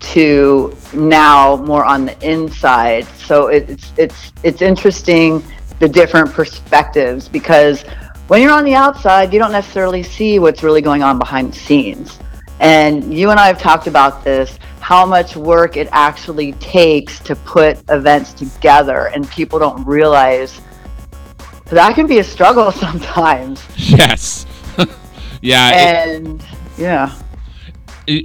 to now more on the inside. So it's it's it's interesting the different perspectives because when you're on the outside, you don't necessarily see what's really going on behind the scenes. And you and I have talked about this how much work it actually takes to put events together, and people don't realize that can be a struggle sometimes. Yes. yeah. it- And yeah.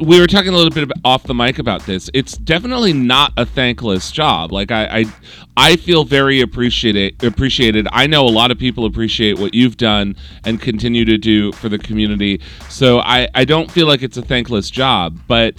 We were talking a little bit about, off the mic about this. It's definitely not a thankless job. Like I, I, I feel very appreciated. Appreciated. I know a lot of people appreciate what you've done and continue to do for the community. So I, I don't feel like it's a thankless job. But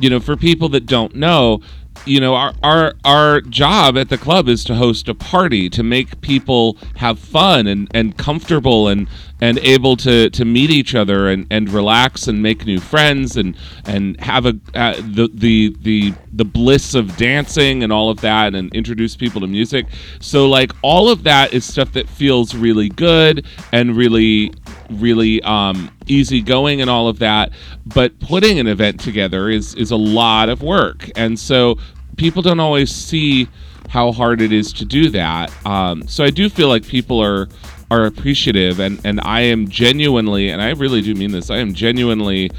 you know, for people that don't know, you know our, our our job at the club is to host a party to make people have fun and, and comfortable and and able to, to meet each other and, and relax and make new friends and and have a uh, the, the the the bliss of dancing and all of that and introduce people to music so like all of that is stuff that feels really good and really really um, easygoing and all of that. But putting an event together is is a lot of work, and so people don't always see how hard it is to do that. Um, so I do feel like people are are appreciative, and and I am genuinely, and I really do mean this. I am genuinely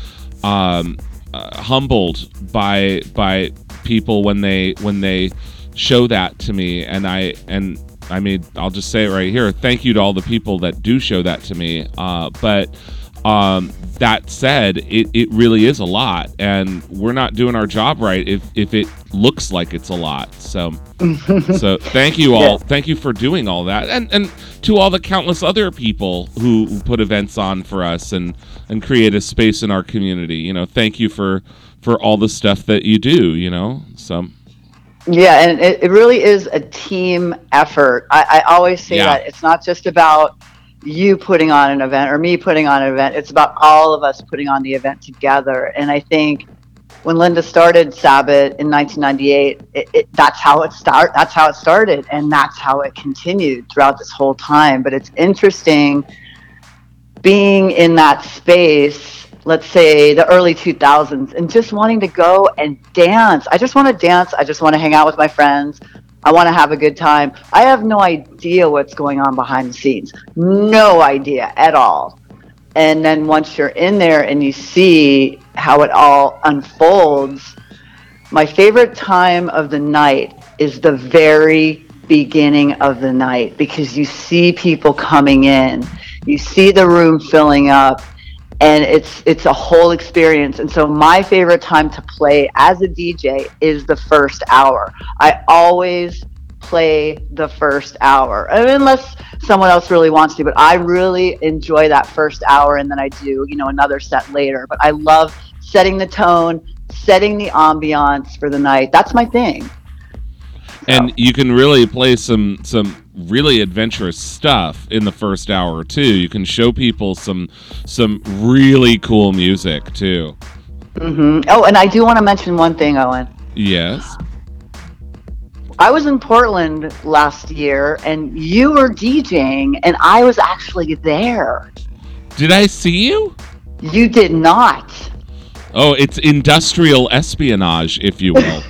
um, uh, humbled by by people when they when they show that to me, and I and I mean, I'll just say it right here. Thank you to all the people that do show that to me. Uh, but um, that said, it, it really is a lot, and we're not doing our job right if, if it looks like it's a lot. So, so thank you all. Yeah. Thank you for doing all that, and and to all the countless other people who, who put events on for us and and create a space in our community. You know, thank you for for all the stuff that you do. You know, so. Yeah, and it, it really is a team effort. I, I always say Yeah. that it's not just about you putting on an event or me putting on an event. It's about all of us putting on the event together. And I think when Linda started Sabbath in 1998, it, it, that's how it start. That's how it started, and that's how it continued throughout this whole time. But it's interesting being in that space, let's say the early 2000s, and just wanting to go and dance. I just want to dance. I just want to hang out with my friends. I want to have a good time. I have no idea what's going on behind the scenes. No idea at all. And then once you're in there and you see how it all unfolds, my favorite time of the night is the very beginning of the night because you see people coming in, you see the room filling up, and it's it's a whole experience. And so my favorite time to play as a DJ is the first hour. I always play the first hour I mean, unless someone else really wants to but i really enjoy that first hour and then i do you know another set later but i love setting the tone setting the ambiance for the night that's my thing and you can really play some some really adventurous stuff in the first hour too. You can show people some some really cool music too. hmm oh and i do want to mention one thing owen Yes. I was in Portland last year and you were DJing and I was actually there. Did I see you? You did not. Oh, it's industrial espionage, if you will.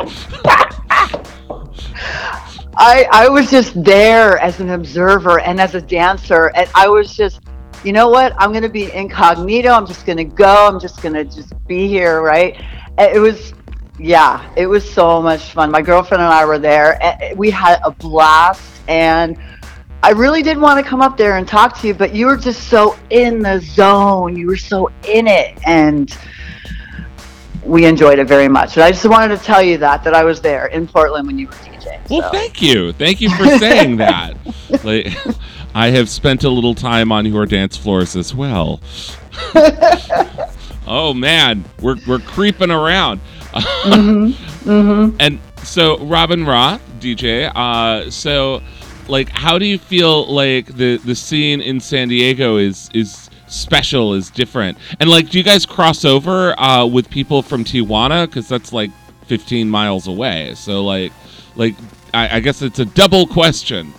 I I was just there as an observer and as a dancer and I was just you know what? I'm going to be incognito. I'm just going to go. I'm just going to just be here, right? It was yeah, it was so much fun. My girlfriend and I were there. We had a blast and I really did want to come up there and talk to you, but you were just so in the zone. You were so in it and we enjoyed it very much. And I just wanted to tell you that that I was there in Portland when you were Well, thank you. Thank you for saying that. Like, I have spent a little time on your dance floors as well. oh man, we're we're creeping around. Mm-hmm. And so Robin Roth, DJ, uh so like how do you feel like the the scene in San Diego is is special is different and like do you guys cross over uh with people from tijuana because that's like 15 miles away so like like I, I guess it's a double question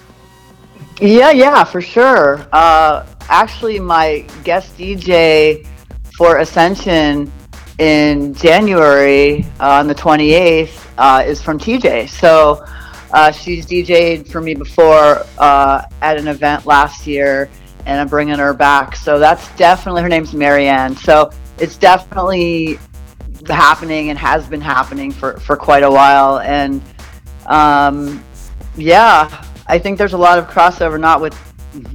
Yeah, yeah, for sure. Uh, actually, my guest DJ for Ascension in January uh, on the 28th uh, is from TJ. So uh, she's DJ'd for me before uh, at an event last year, and I'm bringing her back. So that's definitely her name's Marianne. So it's definitely happening and has been happening for, for quite a while. And um, yeah, I think there's a lot of crossover, not with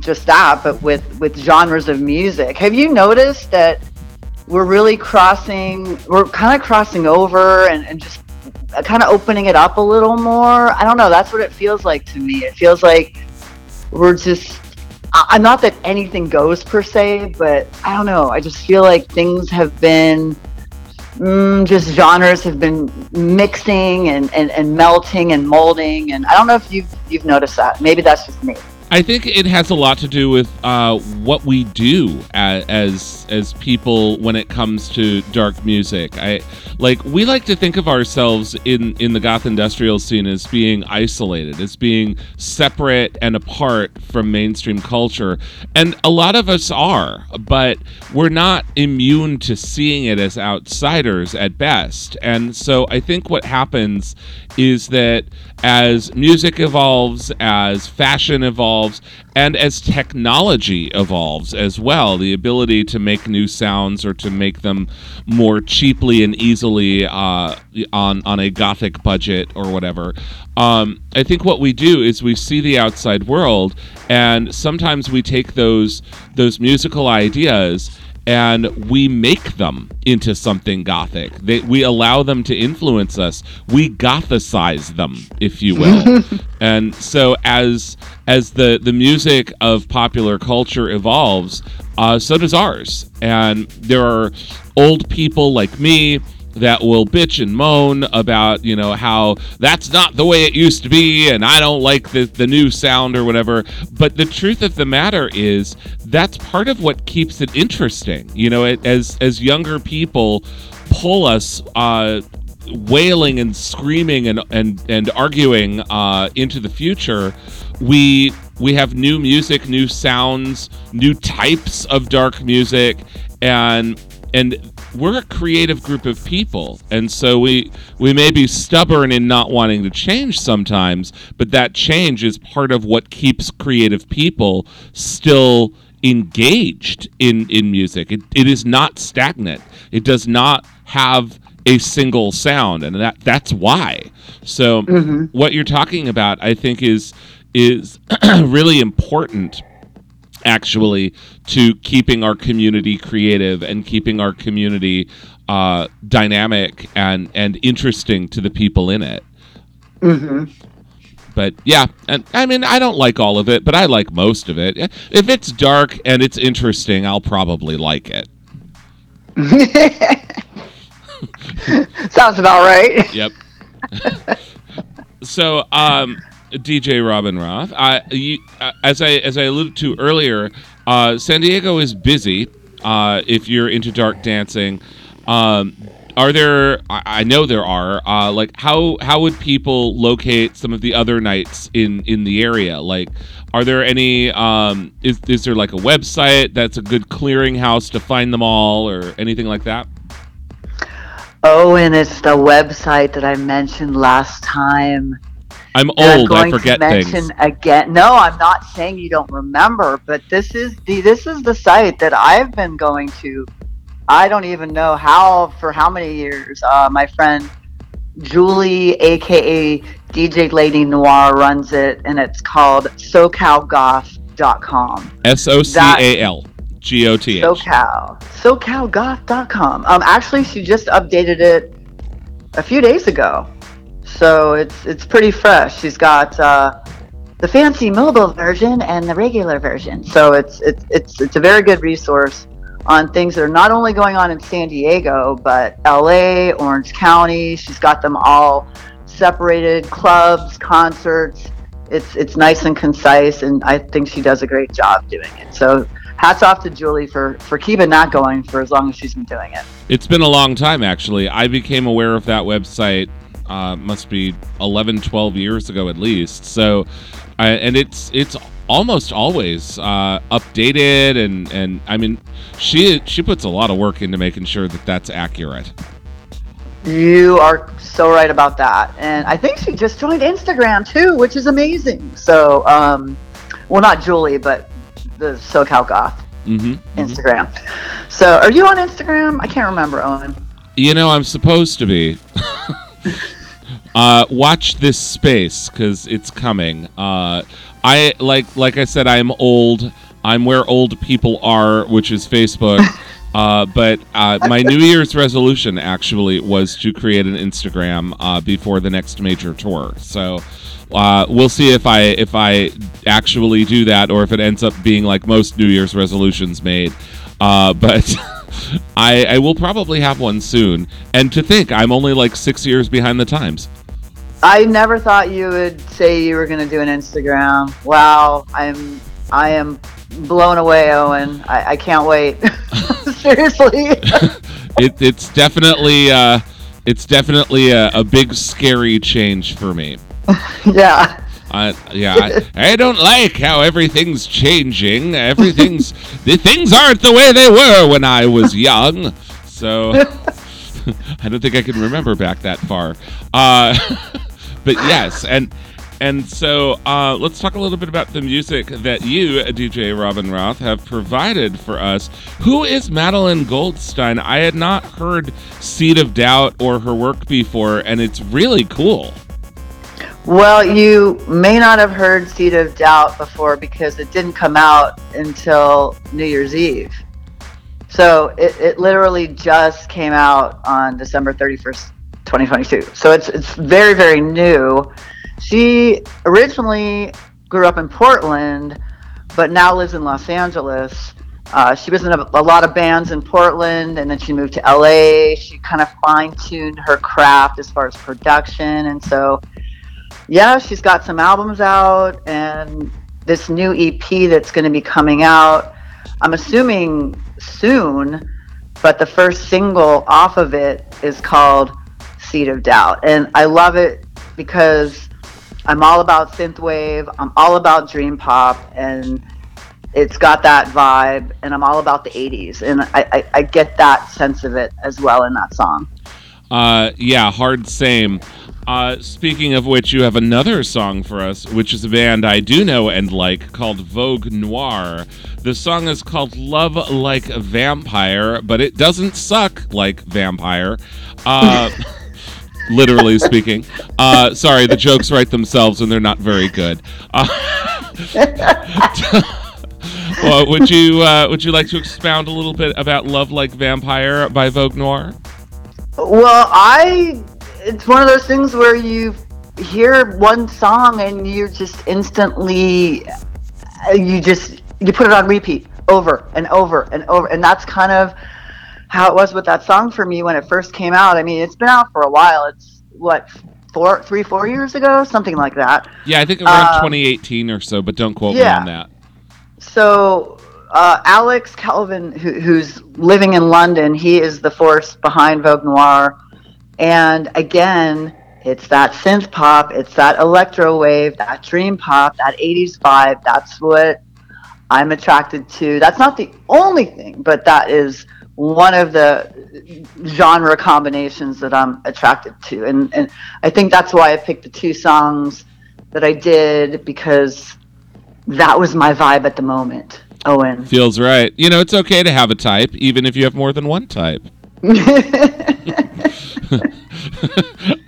just that, but with with genres of music. Have you noticed that we're really crossing? We're kind of crossing over and, and just kind of opening it up a little more. I don't know. That's what it feels like to me. It feels like we're just. I'm not that anything goes per se, but I don't know. I just feel like things have been mm, just genres have been mixing and, and, and melting and molding. And I don't know if you've you've noticed that. Maybe that's just me. I think it has a lot to do with uh, what we do as, as people when it comes to dark music. I like we like to think of ourselves in in the goth industrial scene as being isolated, as being separate and apart from mainstream culture, and a lot of us are, but we're not immune to seeing it as outsiders at best. And so I think what happens is that as music evolves, as fashion evolves, and as technology evolves as well, the ability to make new sounds or to make them more cheaply and easily uh, on on a gothic budget or whatever. Um, I think what we do is we see the outside world, and sometimes we take those those musical ideas and we make them into something gothic. They, we allow them to influence us. We gothicize them, if you will. and so as as the the music of popular culture evolves, uh, so does ours. And there are old people like me that will bitch and moan about you know how that's not the way it used to be and i don't like the, the new sound or whatever. But the truth of the matter is that's part of what keeps it interesting. You know it, as as younger people pull us uh wailing and screaming and and and arguing uh into the future we we have new music new sounds new types of dark music and and we're a creative group of people and so we we may be stubborn in not wanting to change sometimes but that change is part of what keeps creative people still engaged in in music. It, it is not stagnant. It does not have a single sound and that that's why. So mm-hmm. what you're talking about i think is is really important actually to keeping our community creative and keeping our community uh, dynamic and and interesting to the people in it. Mm-hmm. But yeah, and I mean I don't like all of it, but I like most of it. If it's dark and it's interesting, I'll probably like it. Sounds about right. Yep. so, um, DJ Robin Roth, I, you, uh, as I as I alluded to earlier, uh, San Diego is busy. Uh, if you're into dark dancing, um, are there? I, I know there are. Uh, like, how how would people locate some of the other nights in in the area? Like, are there any? Um, is is there like a website that's a good clearinghouse to find them all, or anything like that? Oh, and it's the website that I mentioned last time. I'm old. I forget things. again. No, I'm not saying you don't remember, but this is the this is the site that I've been going to. I don't even know how for how many years. Uh, my friend Julie, aka DJ Lady Noir, runs it, and it's called SoCalGoth.com. S O C A L G O T H. SoCal. SoCalGoth.com. Um, actually, she just updated it a few days ago, so it's it's pretty fresh. She's got uh, the fancy mobile version and the regular version, so it's it's it's it's a very good resource on things that are not only going on in San Diego, but L.A., Orange County. She's got them all separated: clubs, concerts. It's it's nice and concise, and I think she does a great job doing it. So hats off to Julie for for keeping that going for as long as she's been doing it. It's been a long time, actually. I became aware of that website, uh, must be 11, 12 years ago at least. So, I, and it's it's almost always uh, updated, and and I mean, she she puts a lot of work into making sure that that's accurate. You are so right about that, and I think she just joined Instagram too, which is amazing. So, um, well, not Julie, but the SoCal Goth Mm-hmm. Instagram. So, are you on Instagram? I can't remember, Owen. You know, I'm supposed to be. uh, watch this space because it's coming. Uh, I like, like I said, I'm old. I'm where old people are, which is Facebook. Uh, but uh, my New Year's resolution actually was to create an Instagram uh, before the next major tour. So uh, we'll see if I if I actually do that or if it ends up being like most New Year's resolutions made. Uh, but I, I will probably have one soon. And to think, I'm only like six years behind the times. I never thought you would say you were going to do an Instagram. Wow, I'm I am blown away, Owen. I, I can't wait. Seriously. It, it's definitely uh, it's definitely a, a big scary change for me. yeah. Uh, yeah, I, I don't like how everything's changing. Everything's the things aren't the way they were when I was young. So I don't think I can remember back that far. Uh, but yes, and and so uh, let's talk a little bit about the music that you, DJ Robin Roth, have provided for us. Who is Madeline Goldstein? I had not heard Seed of Doubt or her work before, and it's really cool. Well, you may not have heard Seed of Doubt before because it didn't come out until New Year's Eve. So it, it literally just came out on December 31st, 2022. So it's it's very, very new. She originally grew up in Portland, but now lives in Los Angeles. Uh, she was in a, a lot of bands in Portland, and then she moved to LA. She kind of fine tuned her craft as far as production, and so yeah, she's got some albums out and this new EP that's going to be coming out. I'm assuming soon, but the first single off of it is called Seed of Doubt. And I love it because I'm all about synthwave, I'm all about dream pop, and it's got that vibe, and I'm all about the 80s. And I, I, I get that sense of it as well in that song. Uh, yeah, hard same. Uh, speaking of which, you have another song for us, which is a band I do know and like called Vogue Noir. The song is called Love Like a Vampire, but it doesn't suck like vampire. Uh, literally speaking. Uh, sorry, the jokes write themselves and they're not very good. Uh, well, would you uh, would you like to expound a little bit about Love Like Vampire by Vogue Noir? Well, I it's one of those things where you hear one song and you're just instantly you just you put it on repeat over and over and over and that's kind of how it was with that song for me when it first came out. I mean, it's been out for a while. It's what four, three, four years ago, something like that. Yeah, I think around Um, 2018 or so, but don't quote yeah. me on that. So uh, Alex Calvin, who, who's living in London, he is the force behind Vogue Noir. And again, it's that synth pop, it's that electro wave, that dream pop, that 80s vibe. That's what I'm attracted to. That's not the only thing, but that is one of the genre combinations that I'm attracted to. And, and I think that's why I picked the two songs that I did because that was my vibe at the moment. Owen. Feels right. You know, it's okay to have a type, even if you have more than one type.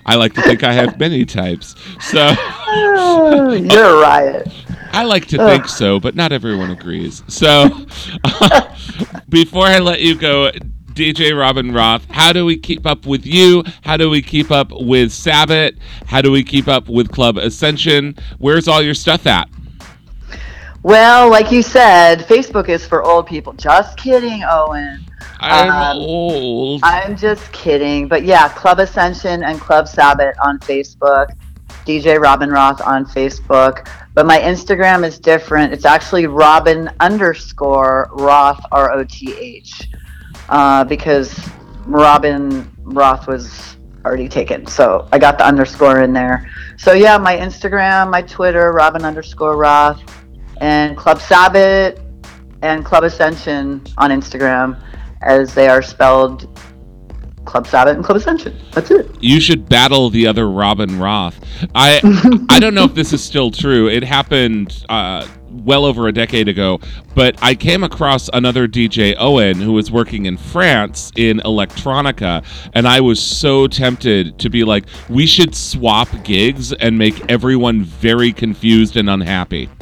I like to think I have many types. So You're a riot. I like to think so, but not everyone agrees. So before I let you go, DJ Robin Roth, how do we keep up with you? How do we keep up with Sabbath? How do we keep up with Club Ascension? Where's all your stuff at? Well, like you said, Facebook is for old people. Just kidding, Owen. I'm Um, old. I'm just kidding. But yeah, Club Ascension and Club Sabbath on Facebook. DJ Robin Roth on Facebook. But my Instagram is different. It's actually Robin underscore Roth, R O T H. Uh, because Robin Roth was already taken. So I got the underscore in there. So yeah, my Instagram, my Twitter, Robin underscore Roth, and Club Sabbath and Club Ascension on Instagram as they are spelled Club Sabbath and Club Ascension. That's it. You should battle the other Robin Roth. I I don't know if this is still true. It happened uh, well over a decade ago, but I came across another DJ Owen who was working in France in electronica, and I was so tempted to be like, we should swap gigs and make everyone very confused and unhappy.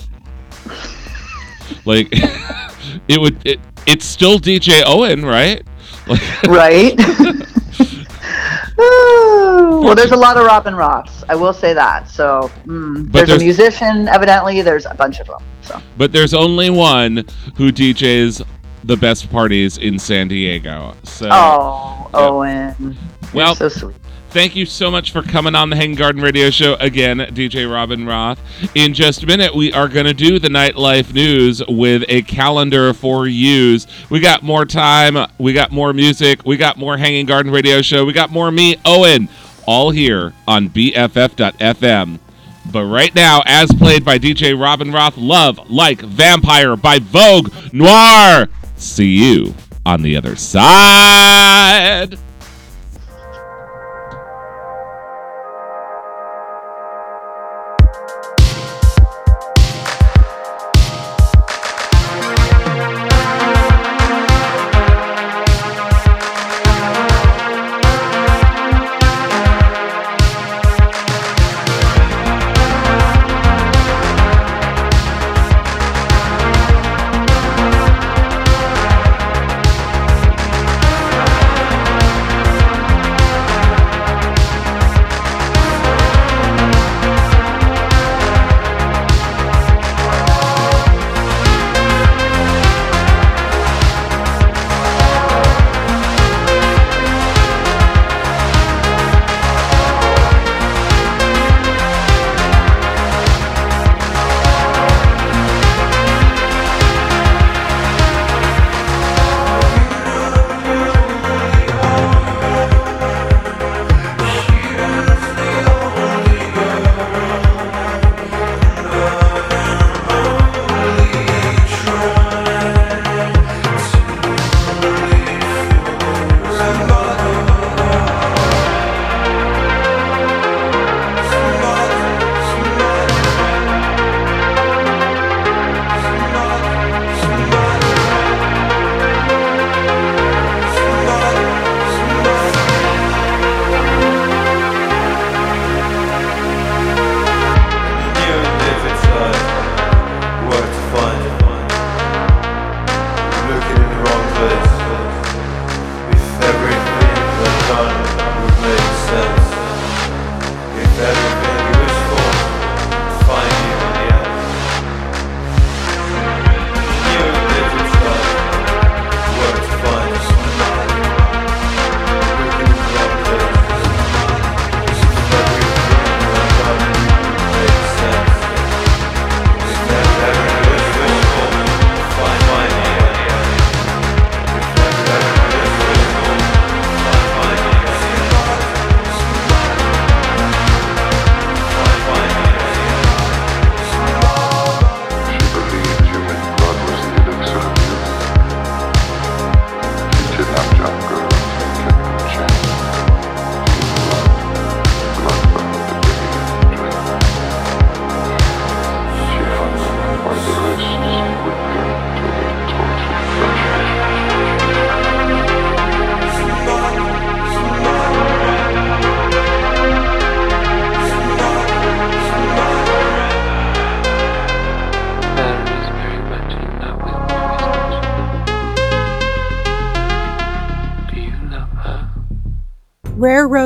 Like it would it, it's still DJ Owen, right? Right? well, there's a lot of Robin Roths. I will say that. So mm, there's, there's- a musician, evidently. There's a bunch of them. So But there's only one who DJs the best parties in San Diego. So, Oh, Owen. well, so sweet. Thank you so much for coming on the Hanging Garden Radio Show again, DJ Robin Roth. In just a minute, we are going to do the nightlife news with a calendar for use. We got more time, we got more music, we got more Hanging Garden Radio Show, we got more me, Owen, all here on BFF.FM. But right now, as played by DJ Robin Roth, Love Like Vampire by Vogue Noir. See you on the other side.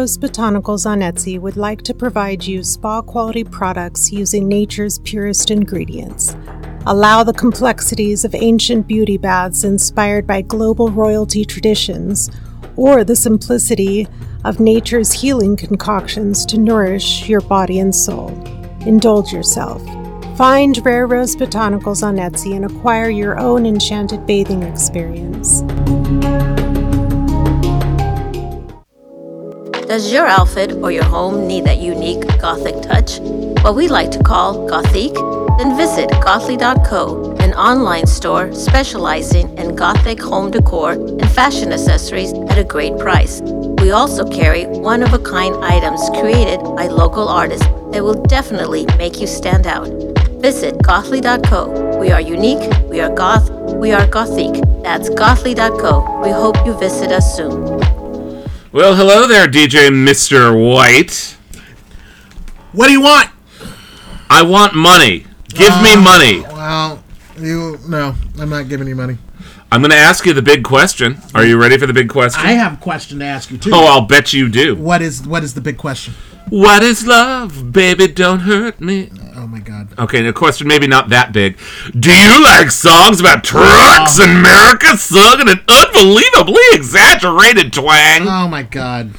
Rose Botanicals on Etsy would like to provide you spa quality products using nature's purest ingredients. Allow the complexities of ancient beauty baths inspired by global royalty traditions, or the simplicity of nature's healing concoctions to nourish your body and soul. Indulge yourself. Find Rare Rose Botanicals on Etsy and acquire your own enchanted bathing experience. Does your outfit or your home need that unique Gothic touch? What we like to call Gothique? Then visit Gothly.co, an online store specializing in Gothic home decor and fashion accessories at a great price. We also carry one of a kind items created by local artists that will definitely make you stand out. Visit Gothly.co. We are unique, we are goth, we are Gothique. That's Gothly.co. We hope you visit us soon. Well, hello there, DJ Mr. White. What do you want? I want money. Give me Uh, money. Well, you no, I'm not giving you money. I'm going to ask you the big question. Are you ready for the big question? I have a question to ask you too. Oh, I'll bet you do. What is what is the big question? What is love? Baby, don't hurt me. Oh my god. Okay, a question maybe not that big. Do you like songs about trucks in America sung in an unbelievably exaggerated twang? Oh my god.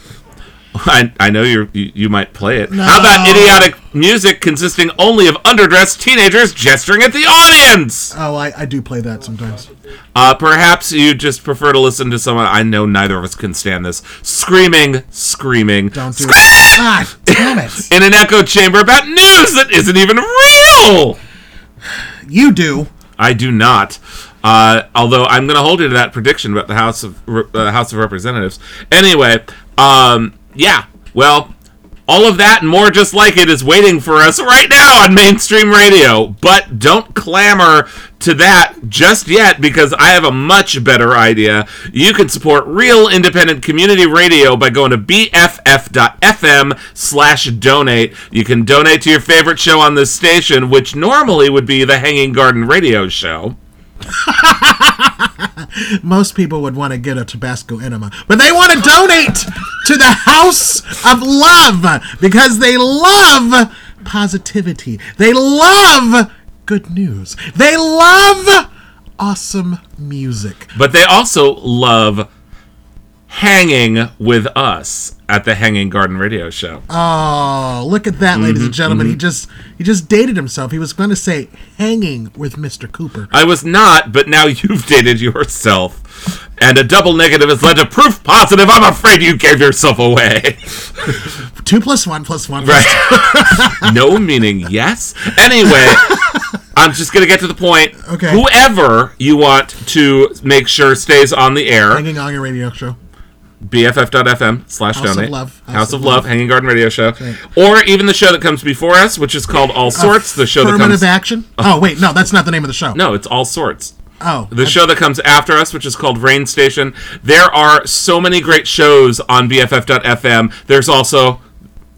I, I know you're, you you might play it. No. How about idiotic music consisting only of underdressed teenagers gesturing at the audience? Oh, I, I do play that sometimes. Uh, perhaps you just prefer to listen to someone. I know neither of us can stand this. Screaming, screaming, Don't do screaming it. Ah, damn it. in an echo chamber about news that isn't even real. You do. I do not. Uh, although I'm going to hold you to that prediction about the House of uh, House of Representatives. Anyway, um, yeah. Well, all of that and more just like it is waiting for us right now on mainstream radio. But don't clamor to that just yet because I have a much better idea. You can support real independent community radio by going to bff.fm slash donate. You can donate to your favorite show on this station, which normally would be the Hanging Garden Radio Show. Most people would want to get a Tabasco enema, but they want to donate to the House of Love because they love positivity. They love good news. They love awesome music. But they also love hanging with us at the Hanging Garden Radio Show. Oh, look at that, ladies and Mhm, gentlemen. He mhm. just he just dated himself. He was going to say hanging with Mr. Cooper. I was not, but now you've dated yourself. And a double negative has led to proof positive. I'm afraid you gave yourself away. Two plus one plus one. Plus Right. no meaning yes. Anyway, I'm just going to get to the point. Okay. Whoever you want to make sure stays on the air, Hanging on your radio show. bff.fm slash House of donate. Love. House, of, Love, Hanging Garden Radio Show. Okay. Or even the show that comes before us, which is called All uh, Sorts. The show that comes. action. Oh. oh wait, no, that's not the name of the show. No, it's All Sorts. Oh, The show that comes after us, which is called Rain Station. There are so many great shows on BFF.fm. There's also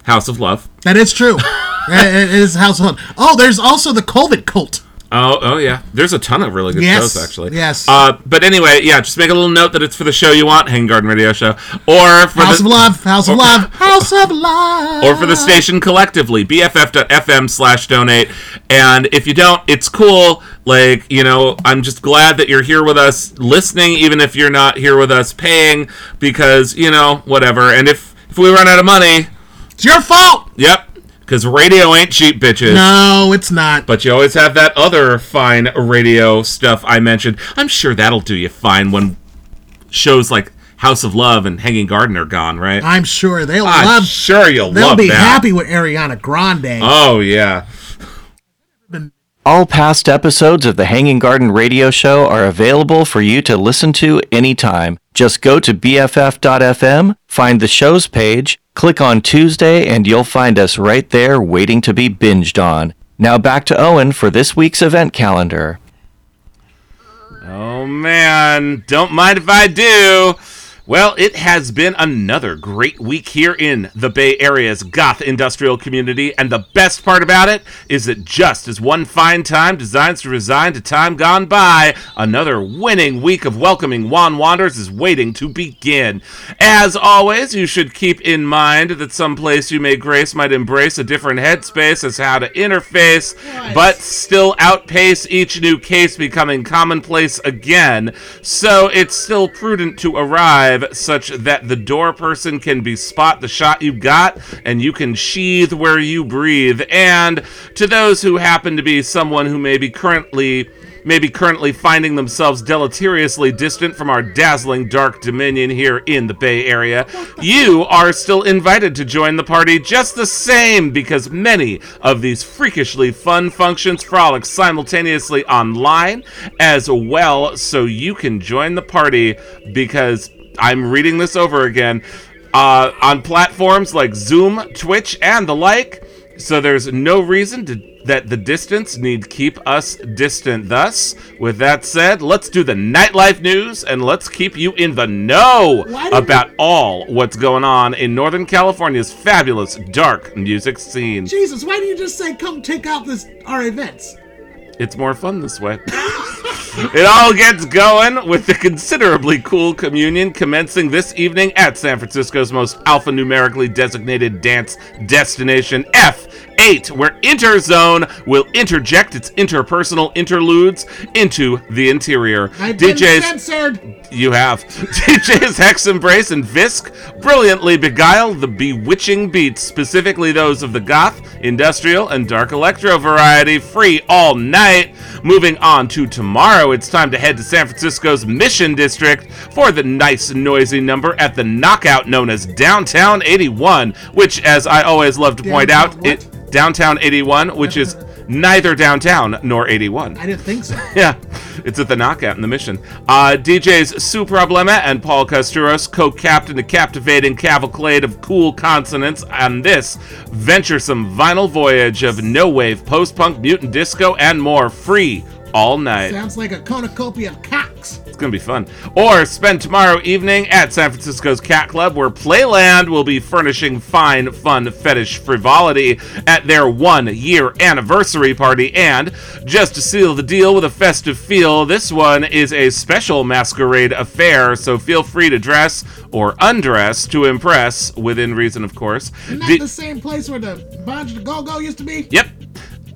House of Love. that is true. it it is House of Love. Oh, there's also the COVID cult. Oh, oh yeah. There's a ton of really good Yes, shows actually. yes. Uh, but anyway, yeah, just make a little note that it's for the show you want, Hang Garden Radio Show, or for House the, of Love. House of Love. House of Love. or for the station collectively, bff.fm slash donate. And if you don't, it's cool. Like, you know, I'm just glad that you're here with us listening, even if you're not here with us paying, because, you know, whatever. And if, if we run out of money, it's your fault. Yep. Because radio ain't cheap, bitches. No, it's not. But you always have that other fine radio stuff I mentioned. I'm sure that'll do you fine when shows like House of Love and Hanging Garden are gone, right? I'm sure they'll I'm love. sure you'll They'll love be that. happy with Ariana Grande. Oh yeah. All past episodes of the Hanging Garden Radio Show are available for you to listen to anytime. Just go to BFF.fm, find the show's page, click on Tuesday, and you'll find us right there waiting to be binged on. Now back to Owen for this week's event calendar. Oh man, don't mind if I do. Well, it has been another great week here in the Bay Area's goth industrial community, and the best part about it is that just as one fine time designs to resign to time gone by, another winning week of welcoming Juan Wanders is waiting to begin. As always, you should keep in mind that some place you may grace might embrace a different headspace as how to interface, but still outpace each new case becoming commonplace again. So it's still prudent to arrive such that the door person can be spot the shot you've got and you can sheathe where you breathe. And to those who happen to be someone who may be currently maybe currently finding themselves deleteriously distant from our dazzling dark dominion here in the Bay Area, you are still invited to join the party just the same because many of these freakishly fun functions frolic simultaneously online as well, so you can join the party because I'm reading this over again. Uh, on platforms like Zoom, Twitch, and the like, so there's no reason to, that the distance need keep us distant. Thus, with that said, let's do the nightlife news and let's keep you in the know about all what's going on in Northern California's fabulous dark music scene. Jesus, why do you just say come check out this our events? It's more fun this way. it all gets going with the considerably cool communion commencing this evening at San Francisco's most alphanumerically designated dance destination, F8, where Interzone will interject its interpersonal interludes into the interior. I've been DJs censored. You have. DJs Hex Embrace and Visk brilliantly beguile the bewitching beats, specifically those of the goth, industrial, and dark electro variety, free all night. Moving on to tomorrow, it's time to head to San Francisco's Mission District for the nice, noisy number at the knockout known as Downtown 81, which, as I always love to point out, it Downtown 81, which is neither downtown nor 81. I didn't think so. Yeah, it's at the knockout in the mission. Uh, DJs Sue Problema and Paul Casturos co-captain a captivating cavalcade of cool consonants on this venturesome vinyl voyage of no-wave, post-punk, mutant disco, and more free all night. Sounds like a cornucopia of cocks. It's gonna be fun. Or spend tomorrow evening at San Francisco's Cat Club, where Playland will be furnishing fine, fun fetish frivolity at their one-year anniversary party. And just to seal the deal with a festive feel, this one is a special masquerade affair. So feel free to dress or undress to impress, within reason, of course. Isn't that D- the same place where the Bunch to Go Go used to be? Yep.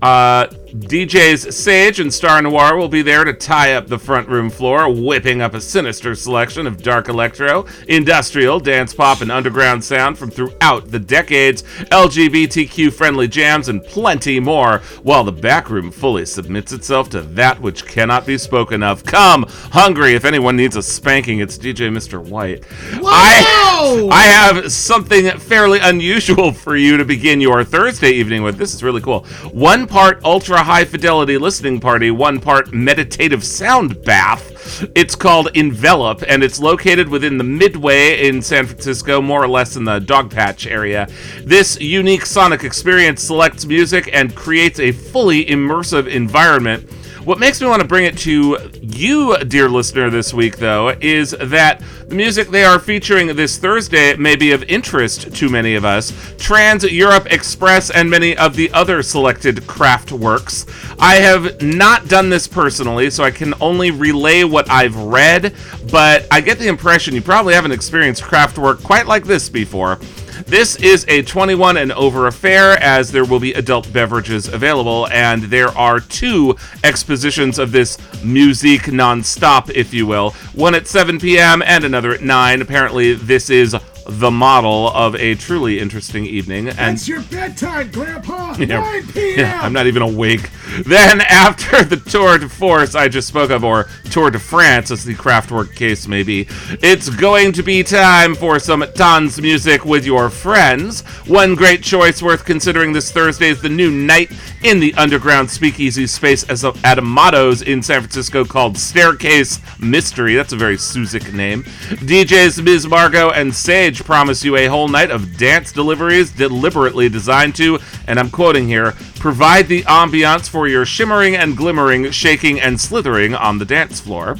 Uh, DJs Sage and Star Noir will be there to tie up the front room floor, whipping up a sinister selection of dark electro, industrial, dance pop, and underground sound from throughout the decades, LGBTQ friendly jams, and plenty more, while the back room fully submits itself to that which cannot be spoken of. Come, hungry, if anyone needs a spanking, it's DJ Mr. White. I, I have something fairly unusual for you to begin your Thursday evening with. This is really cool. One part ultra high fidelity listening party, one part meditative sound bath. It's called Envelop, and it's located within the Midway in San Francisco, more or less in the Dogpatch area. This unique sonic experience selects music and creates a fully immersive environment. What makes me want to bring it to you, dear listener, this week, though, is that the music they are featuring this Thursday may be of interest to many of us. Trans Europe Express and many of the other selected craft works. I have not done this personally, so I can only relay what I've read, but I get the impression you probably haven't experienced Kraftwerk quite like this before. This is a 21 and over affair, as there will be adult beverages available, and there are two expositions of this musique non-stop, if you will. One at 7 p.m. and another at 9. Apparently, this is the model of a truly interesting evening. And It's your bedtime, Grandpa. yeah, 9 p.m. yeah, I'm not even awake. Then, after the Tour de Force I just spoke of, or Tour de France, as the Kraftwerk case may be, it's going to be time for some Tons music with your friends. One great choice worth considering this Thursday is the new night in the underground speakeasy space as a, at Amato's in San Francisco called Staircase Mystery. That's a very Siouxsie name. DJs Ms. Margot and Sage promise you a whole night of dance deliveries deliberately designed to, and I'm quoting here, provide the ambiance for your shimmering and glimmering, shaking and slithering on the dance floor.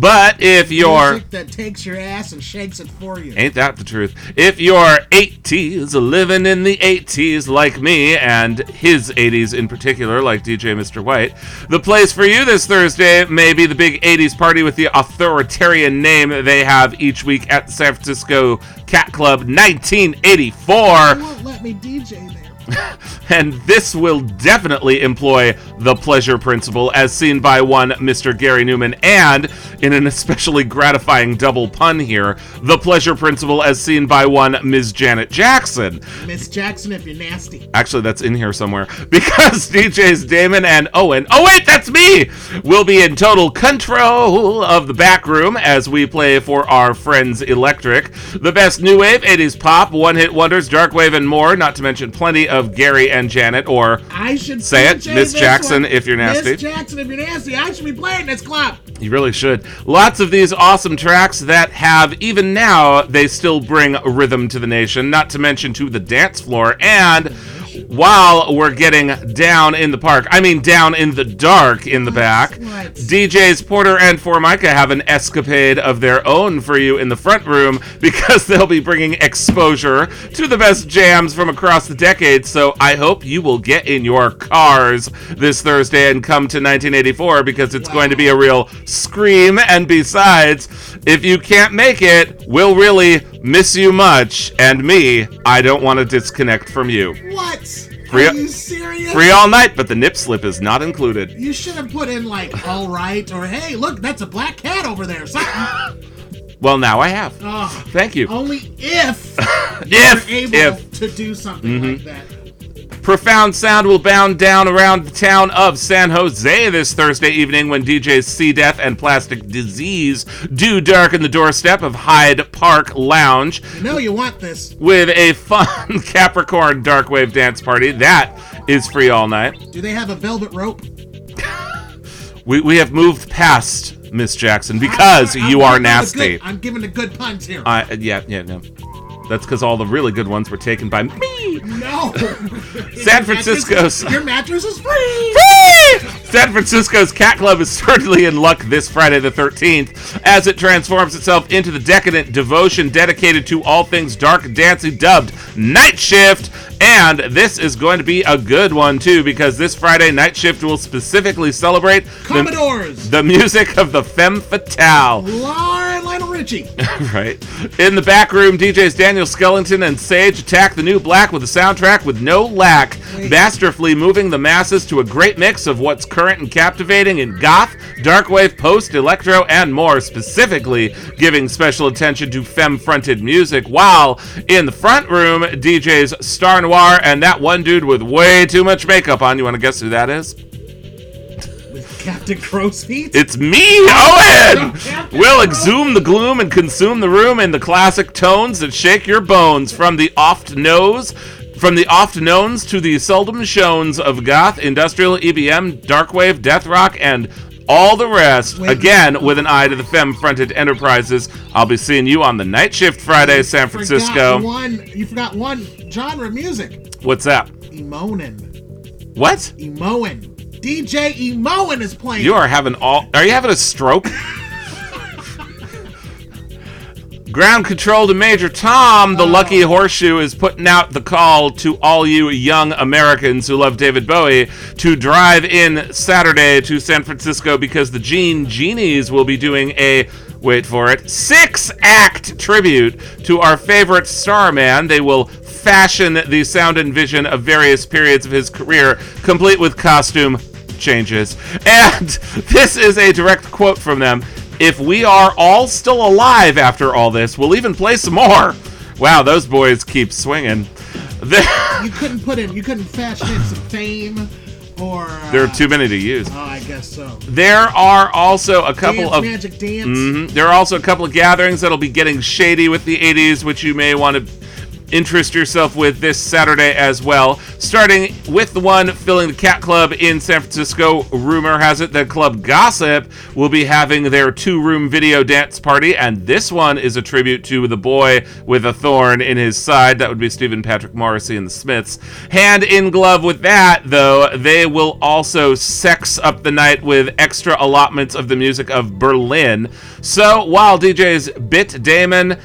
But if you're Music that takes your ass and shakes it for you. Ain't that the truth? If you're 80s, living in the 80s like me, and his 80s in particular, like DJ Mr. White, the place for you this Thursday may be the big 80s party with the authoritarian name they have each week at the San Francisco Cat Club 1984 won't let me DJ. and this will definitely employ the pleasure principle as seen by one Mr. Gary Numan and in an especially gratifying double pun here the pleasure principle as seen by one Ms. Janet Jackson Miss Jackson, if you're nasty. Actually, that's in here somewhere because DJs Damon and Owen. Oh, wait, that's me! Will be in total control of the back room as we play for our friends Electric. The best new wave, 80s pop, one hit wonders, dark wave, and more, not to mention plenty of Gary and Janet, or I should say it, Miss Jackson, one. if you're nasty. Miss Jackson, if you're nasty, I should be playing this club. You really should. Lots of these awesome tracks that have, even now, they still bring rhythm to the nation, not to mention to the dance floor. And while we're getting down in the park, I mean down in the dark in the oh, back, DJs Porter and Formica have an escapade of their own for you in the front room because they'll be bringing exposure to the best jams from across the decades. So I hope you will get in your cars this Thursday and come to 1984 because it's going to be a real scream. And besides, if you can't make it, we'll really miss you much. And me, I don't want to disconnect from you. What? Free, Are you serious? free all night, but the nip slip is not included. You should have put in like all right or hey, look, that's a black cat over there. Something. Well, now I have. Oh, Thank you. Only if If- you're able if. to do something Mhm. like that. Profound sound will bound down around the town of San Jose this Thursday evening when DJs Sea Death and Plastic Disease do darken the doorstep of Hyde Park Lounge You know you want this. with a fun Capricorn dark wave dance party. That is free all night. Do they have a velvet rope? We, we have moved past Miss Jackson because I'm you are giving the nasty. good- I'm giving the good puns here. I yeah, yeah, no. That's because all the really good ones were taken by me. no. San Francisco's Your mattress is free. Free. San Francisco's Cat Club is certainly in luck this Friday the 13th as it transforms itself into the decadent devotion dedicated to all things dark dancing dubbed Night Shift. And this is going to be a good one too because this Friday Night Shift will specifically celebrate the, Commodores. the music of the Femme Fatale. Lionel Richie. right. In the back room, DJs Daniel Skellington and Sage attack the new black with a soundtrack with no lack, masterfully moving the masses to a great mix of what's current and captivating in goth, darkwave, post, electro, and more, specifically giving special attention to femme-fronted music, while in the front room, DJs Star Noir and that one dude with way too much makeup on. You want to guess who that is? Captain. It's me, Owen! We'll exhume the gloom and consume the room in the classic tones that shake your bones from the oft knows. From the oft knowns to the seldom showns of goth, industrial, EBM, darkwave, death rock, and all the rest. Again, with an eye to the femme-fronted enterprises. I'll be seeing you on the night shift Friday, San Forgot Francisco. one. You forgot one genre of music. What's that? Emonin. What? Emoin. DJ Emoin is playing. You are having all. Are you having a stroke? Ground control to Major Tom. The Lucky oh. Horseshoe is putting out the call to all you young Americans who love David Bowie to drive in Saturday to San Francisco because the Gene Genies will be doing a wait for it six act tribute to our favorite starman. They will fashion the sound and vision of various periods of his career, complete with costume changes. And this is a direct quote from them. If we are all still alive after all this, we'll even play some more. Wow, those boys keep swinging. You couldn't put in. You couldn't fashion in some fame, or. Uh, there are too many to use. Oh, I guess so. There are also a couple Dance, of magic dance. Mhm. There are also a couple of gatherings that'll be getting shady with the 80s, which you may want to interest yourself with this Saturday as well. Starting with the one filling the Cat Club in San Francisco. Rumor has it that Club Gossip will be having their two room video dance party, and this one is a tribute to the boy with a thorn in his side. That would be Stephen Patrick Morrissey and the Smiths. Hand in glove with that, though, they will also sex up the night with extra allotments of the music of Berlin. So while DJs Bit Damon,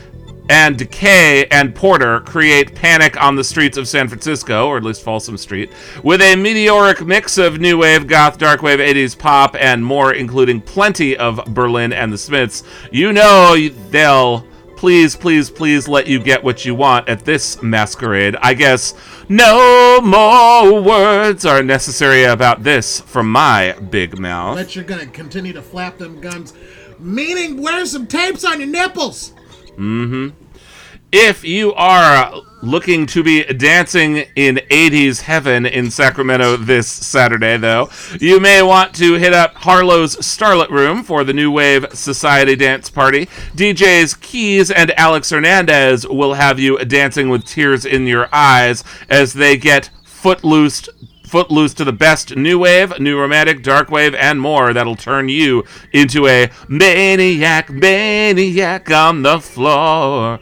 and Decay and Porter create panic on the streets of San Francisco, or at least Folsom Street, with a meteoric mix of new wave, goth, dark wave, 80s pop, and more, including plenty of Berlin and the Smiths. You know they'll please, please, please let you get what you want at this masquerade. I guess no more words are necessary about this from my big mouth. But you're gonna continue to flap them guns. Meaning, wear some tapes on your nipples. hmm If you are looking to be dancing in 80s heaven in Sacramento this Saturday, though, you may want to hit up Harlow's Starlet Room for the New Wave Society Dance Party. DJs Keys and Alex Hernandez will have you dancing with tears in your eyes as they get footloosed footloose to the best new wave, new romantic, dark wave, and more that'll turn you into a maniac, maniac on the floor.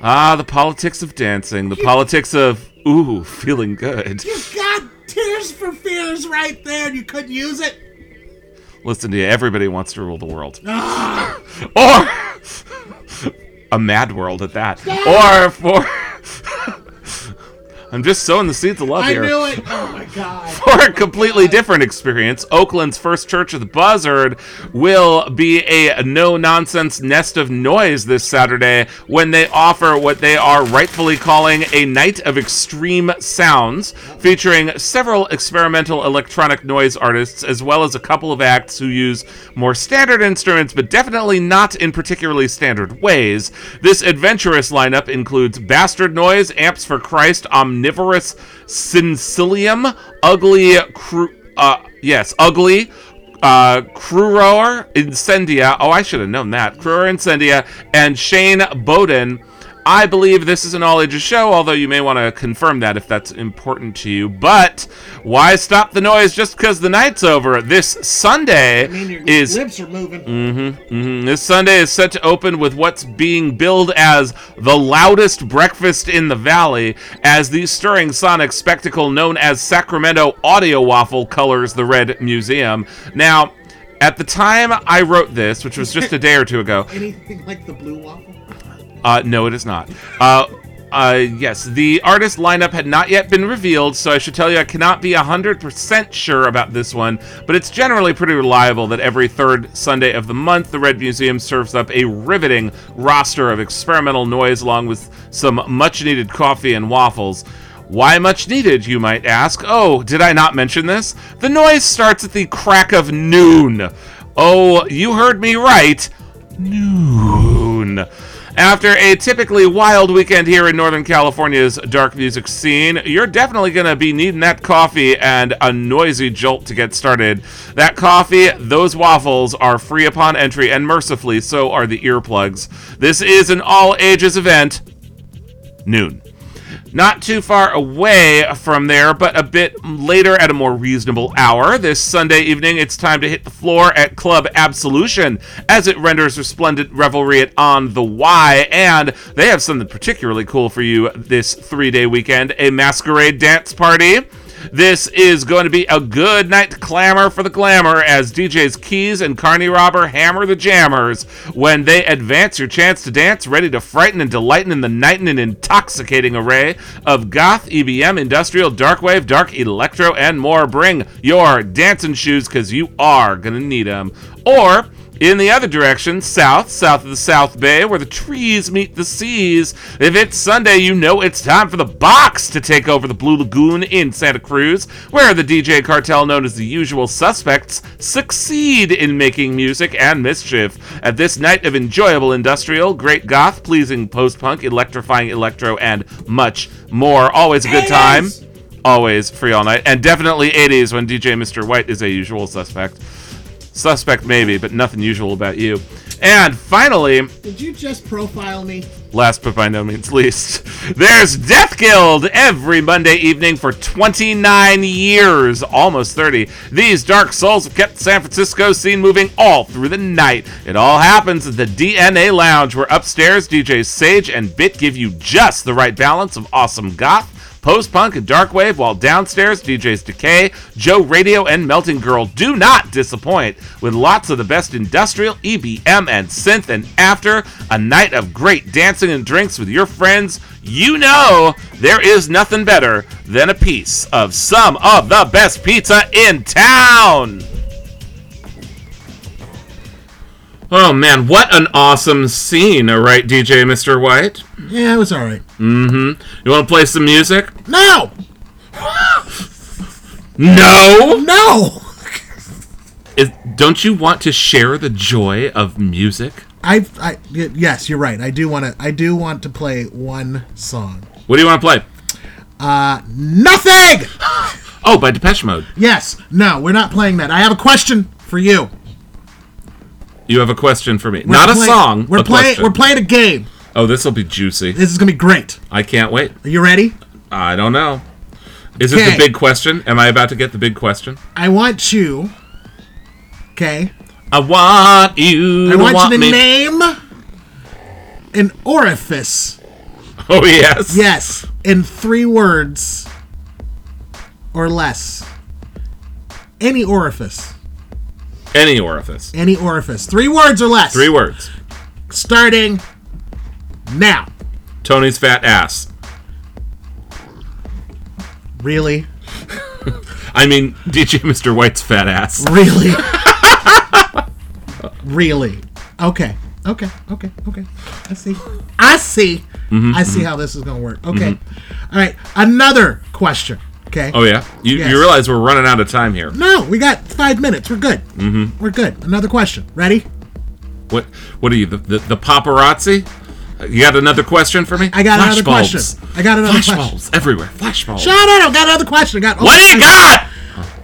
Ah, the politics of dancing, the politics of ooh, feeling good. You got Tears for Fears right there, and you couldn't use it. Listen to you, everybody wants to rule the world. Ah, Or a mad world at that. Or for I'm just sowing the seeds of love I here. knew it. Oh my For a completely different experience, Oakland's First Church of the Buzzard will be a no nonsense nest of noise this Saturday when they offer what they are rightfully calling a night of extreme sounds, featuring several experimental electronic noise artists as well as a couple of acts who use more standard instruments but definitely not in particularly standard ways. This adventurous lineup includes Bastard Noise, Amps for Christ, Omnivorous Sincilium, Ugly Cru- uh yes, Ugly uh, Cruror Incendia. Oh, I should have known that. Cruror Incendia and Shane Bowden. I believe this is an all ages show, although you may want to confirm that if that's important to you. But why stop the noise just because the night's over? This Sunday I mean, your is. lips are moving. Mm-hmm, mm-hmm. This Sunday is set to open with what's being billed as the loudest breakfast in the valley, as the stirring sonic spectacle known as Sacramento Audio Waffle colors the Red Museum. Now, at the time I wrote this, which was just a day or two ago, Anything like the blue waffle? Uh, no, it is not. Uh, uh, yes, the artist lineup had not yet been revealed, so I should tell you I cannot be 100% sure about this one, but it's generally pretty reliable that every third Sunday of the month, the Red Museum serves up a riveting roster of experimental noise along with some much needed coffee and waffles. Why much needed, you might ask? Oh, did I not mention this? The noise starts at the crack of noon. Oh, you heard me right. Noon. After a typically wild weekend here in Northern California's dark music scene, you're definitely going to be needing that coffee and a noisy jolt to get started. That coffee, those waffles are free upon entry, and mercifully, so are the earplugs. This is an all ages event. Noon. Not too far away from there, but a bit later at a more reasonable hour. This Sunday evening, it's time to hit the floor at Club Absolution as it renders resplendent revelry at On the Y. And they have something particularly cool for you this three day weekend a masquerade dance party. This is going to be a good night to clamor for the glamour as DJs Keys and Carney Robber hammer the jammers when they advance your chance to dance, ready to frighten and delighten in the night in an intoxicating array of goth, EBM, industrial, dark wave, dark electro, and more. Bring your dancing shoes because you are going to need them. Or in the other direction, south, south of the South Bay, where the trees meet the seas. If it's Sunday, you know it's time for the box to take over the Blue Lagoon in Santa Cruz, where the DJ cartel known as the Usual Suspects succeed in making music and mischief. At this night of enjoyable industrial, great goth, pleasing post punk, electrifying electro, and much more. Always a good time. Always free all night. And definitely 80s when DJ Mr. White is a usual suspect. Suspect maybe, but nothing usual about you. And finally, Did you just profile me? last but by no means least, there's Death Guild every Monday evening for 29 years, almost 30. These dark souls have kept San Francisco scene moving all through the night. It all happens at the DNA Lounge, where upstairs DJs Sage and Bit give you just the right balance of awesome goth. Post punk and dark wave, while downstairs DJs Decay, Joe Radio, and Melting Girl do not disappoint with lots of the best industrial, EBM, and synth. And after a night of great dancing and drinks with your friends, you know there is nothing better than a piece of some of the best pizza in town. Oh man, what an awesome scene, right, DJ Mr. White? Yeah, it was all right. Mm-hmm. You want to play some music? No! No! No! Is, don't you want to share the joy of music? I, I yes, you're right. I do want to. I do want to play one song. What do you want to play? Uh, nothing. Oh, by Depeche Mode. Yes. No, we're not playing that. I have a question for you. You have a question for me. We're Not a song. We're playing. We're playing a game. Oh, this will be juicy. This is gonna be great. I can't wait. Are you ready? I don't know. Is it the big question? Am I about to get the big question? I want you. Okay. I want you. I want, want you to me. name an orifice. Oh yes. Yes, in three words or less. Any orifice. Any orifice. Any orifice. Three words or less. Three words. Starting now. Tony's fat ass. Really? I mean, DJ Mr. White's fat ass. Really? really? Okay. Okay. Okay. Okay. I see. I see. Mhm, I see mhm. how this is going to work. Okay. All right. Another question. Okay. Oh yeah, you, Yes. you realize we're running out of time here. No, we got five minutes. We're good. Mm-hmm. We're good. Another question. Ready? What What are you, the, the, the paparazzi? You got another question for me? I got another Flashbulbs. question. I got another question. Flashbulbs everywhere. Flashbulbs. Shut up! I got another question. I got. What do you got?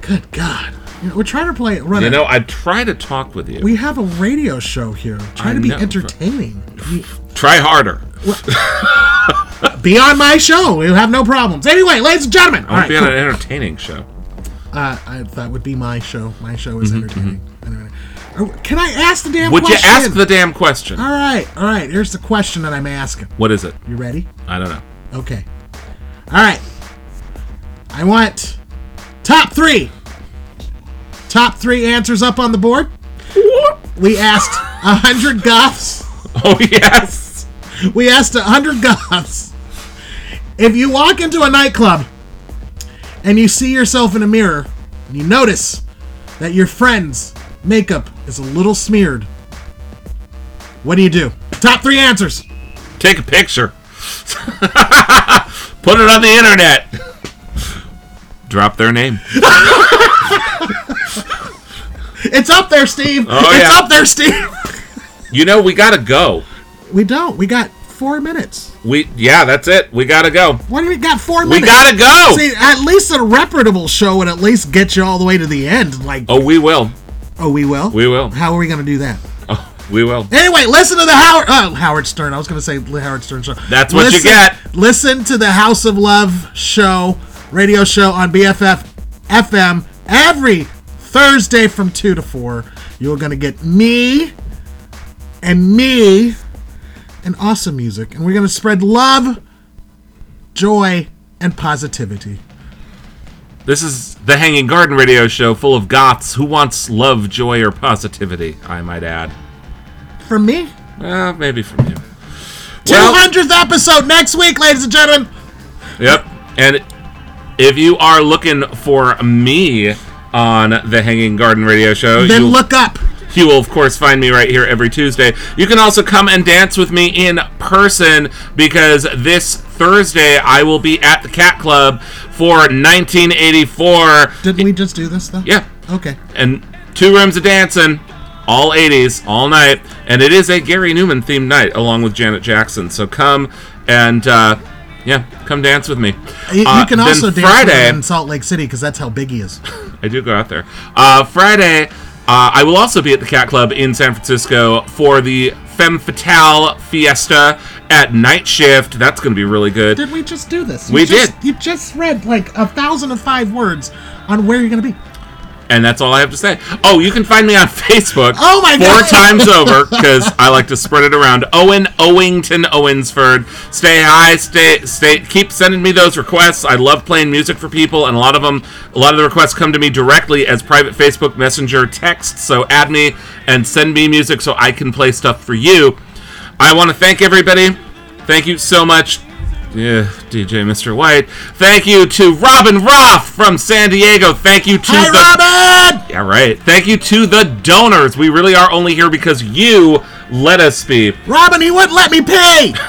Good God! You know, we're trying to play. Run You know, I try to talk with you. we have a radio show here. Try I to be know. entertaining. Try harder. be on my show. We'll have no problems. Anyway, ladies and gentlemen. I All want right. to be on cool. an entertaining show. Uh, I, that would be my show. My show is Mhm, entertaining. Anyway. Uh, Can I ask the damn Would you ask the damn question? All right, all right. Here's the question that I'm asking. What is it? You ready? I don't know. Okay. All right. I want top three. Top three answers up on the board. We asked a hundred goths. Oh yes. We asked a hundred goths. If you walk into a nightclub and you see yourself in a mirror and you notice that your friend's makeup is a little smeared, what do you do? Top three answers. Take a picture. Put it on the internet. Drop their name. It's up there, Steve. Oh, it's yeah. up there, Steve. You know, we gotta go. We don't. We got four minutes. We yeah, that's it. We gotta go. What do we got? Four minutes. We gotta go! See, at least a reputable show would at least get you all the way to the end. Like, Oh, we will. oh, we will. We will. How are we to do that? Oh, we will. Anyway, listen to the Howard oh, uh, Howard Stern. I was going to say the Howard Stern show. That's what you get. Listen to the House of Love show, radio show on BFF FM every Thursday from 2 to 4. You're going to get me and me and awesome music. And we're going to spread love, joy, and positivity. This is the Hanging Garden radio show full of goths who wants love, joy, or positivity, I might add. From me, Well, maybe from you. Well, 200th episode next week, ladies and gentlemen. Yep. And if you are looking for me on the Hanging Garden radio show, Then look up. You will, of course, find me right here every Tuesday. You can also come and dance with me in person because this Thursday I will be at the Cat Club for 1984. Didn't we just do this though? Yeah. Okay. And two rooms of dancing, all 80s, all night. And it is a Gary Numan themed night along with Janet Jackson. So come and, uh, yeah, come dance with me. You, you Uh, can also dance Friday, in Salt Lake City because that's how big he is. I do go out there. Uh, Friday, uh, I will also be at the Cat Club in San Francisco for the Femme Fatale Fiesta at night shift. That's going to be really good. Did we just do this? We just- did. You just read like a thousand and five words on where you're gonna be. And that's all I have to say. Oh, you can find me on Facebook. Oh my four God. times over because I like to spread it around. Owen Owington Owensford. Stay high. Stay. Stay. Keep sending me those requests. I love playing music for people, and a lot of them, a lot of the requests come to me directly as private Facebook Messenger text. So add me and send me music so I can play stuff for you. I want to thank everybody. Thank you so much. Yeah, DJ Mr. White. Thank you to Robin Roth from San Diego. Thank you to Hi, the Robin! yeah, right. Thank you to the donors. We really are only here because you let us be. Robin, he wouldn't let me pay.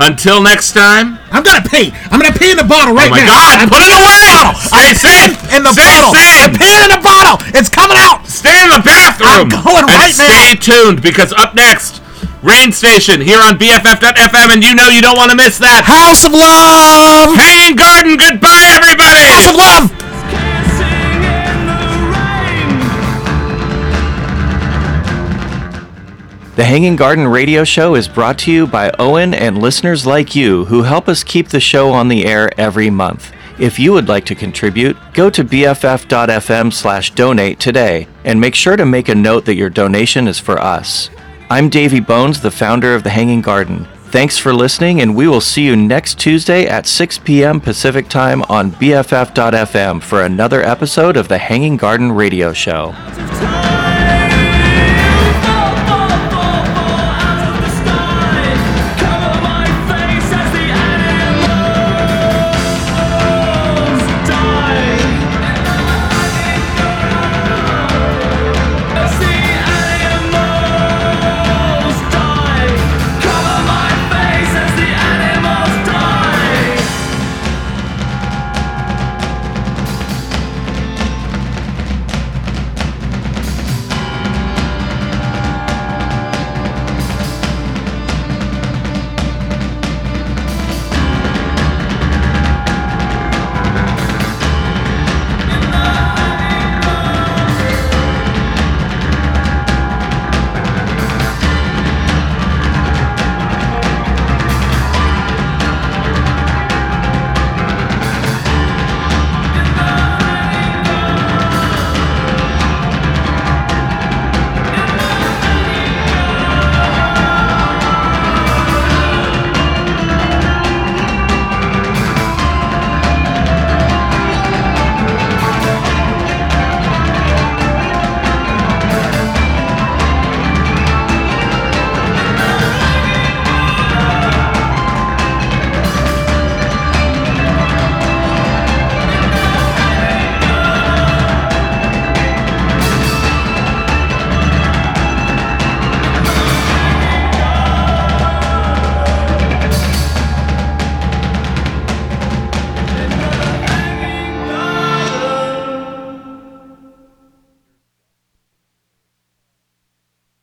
Until next time. I'm gonna pay. I'm gonna pay in the bottle right now. oh my now. God! I'm put it away. Stay I'm safe. in the Stay bottle. safe. I'm paying in the bottle. It's coming out. Stay in the bathroom. I'm going and right now. stay tuned because up next, Rain Station here on BFF.FM, and you know you don't want to miss that. House of Love. Hanging Garden. Goodbye, everybody. House of Love. The Hanging Garden radio show is brought to you by Owen and listeners like you who help us keep the show on the air every month. If you would like to contribute, go to bff.fm slash donate today and make sure to make a note that your donation is for us. I'm Davey Bones, the founder of The Hanging Garden. Thanks for listening, and we will see you next Tuesday at 6 p.m. Pacific Time on BFF.fm for another episode of The Hanging Garden Radio Show.